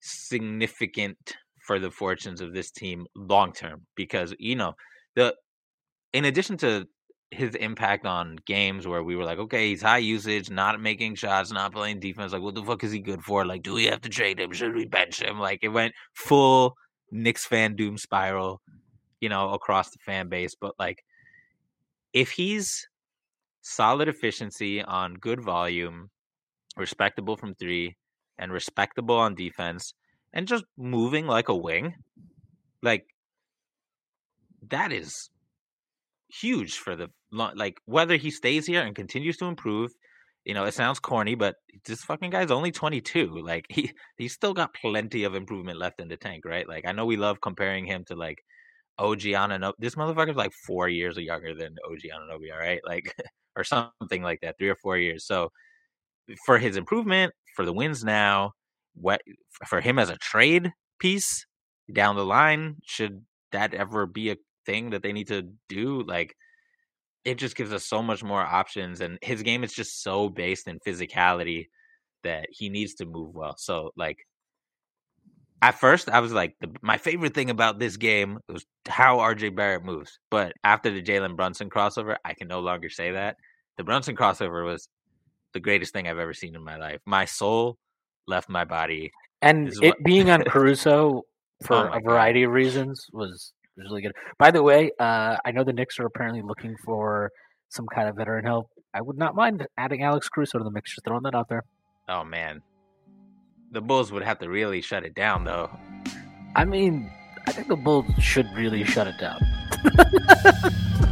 [SPEAKER 2] significant for the fortunes of this team long term because, you know, the in addition to his impact on games where we were like, okay, he's high usage, not making shots, not playing defense. Like, what the fuck is he good for? Like, do we have to trade him? Should we bench him? Like, it went full Knicks fan doom spiral, you know, across the fan base. But like, if he's solid efficiency on good volume, respectable from three, and respectable on defense, and just moving like a wing, like that is huge for the like whether he stays here and continues to improve. You know, it sounds corny, but this fucking guy's only 22. Like he he's still got plenty of improvement left in the tank, right? Like I know we love comparing him to like OG Anunoby. This motherfucker's like four years younger than OG Anunoby, all right? Like, or something like that, three or four years. So, for his improvement, for the wins now, what for him as a trade piece down the line, should that ever be a thing that they need to do, like it just gives us so much more options and his game is just so based in physicality that he needs to move well. So like at first I was like the, my favorite thing about this game was how RJ Barrett moves. But after the Jalen Brunson crossover, I can no longer say that. The Brunson crossover was the greatest thing I've ever seen in my life. My soul left my body.
[SPEAKER 1] And it what... being on Caruso for oh a variety God. of reasons was really good. By the way, uh, I know the Knicks are apparently looking for some kind of veteran help. I would not mind adding Alex Caruso to the mix. Just throwing that out there.
[SPEAKER 2] Oh man, the Bulls would have to really shut it down, though.
[SPEAKER 1] I mean, I think the Bulls should really shut it down.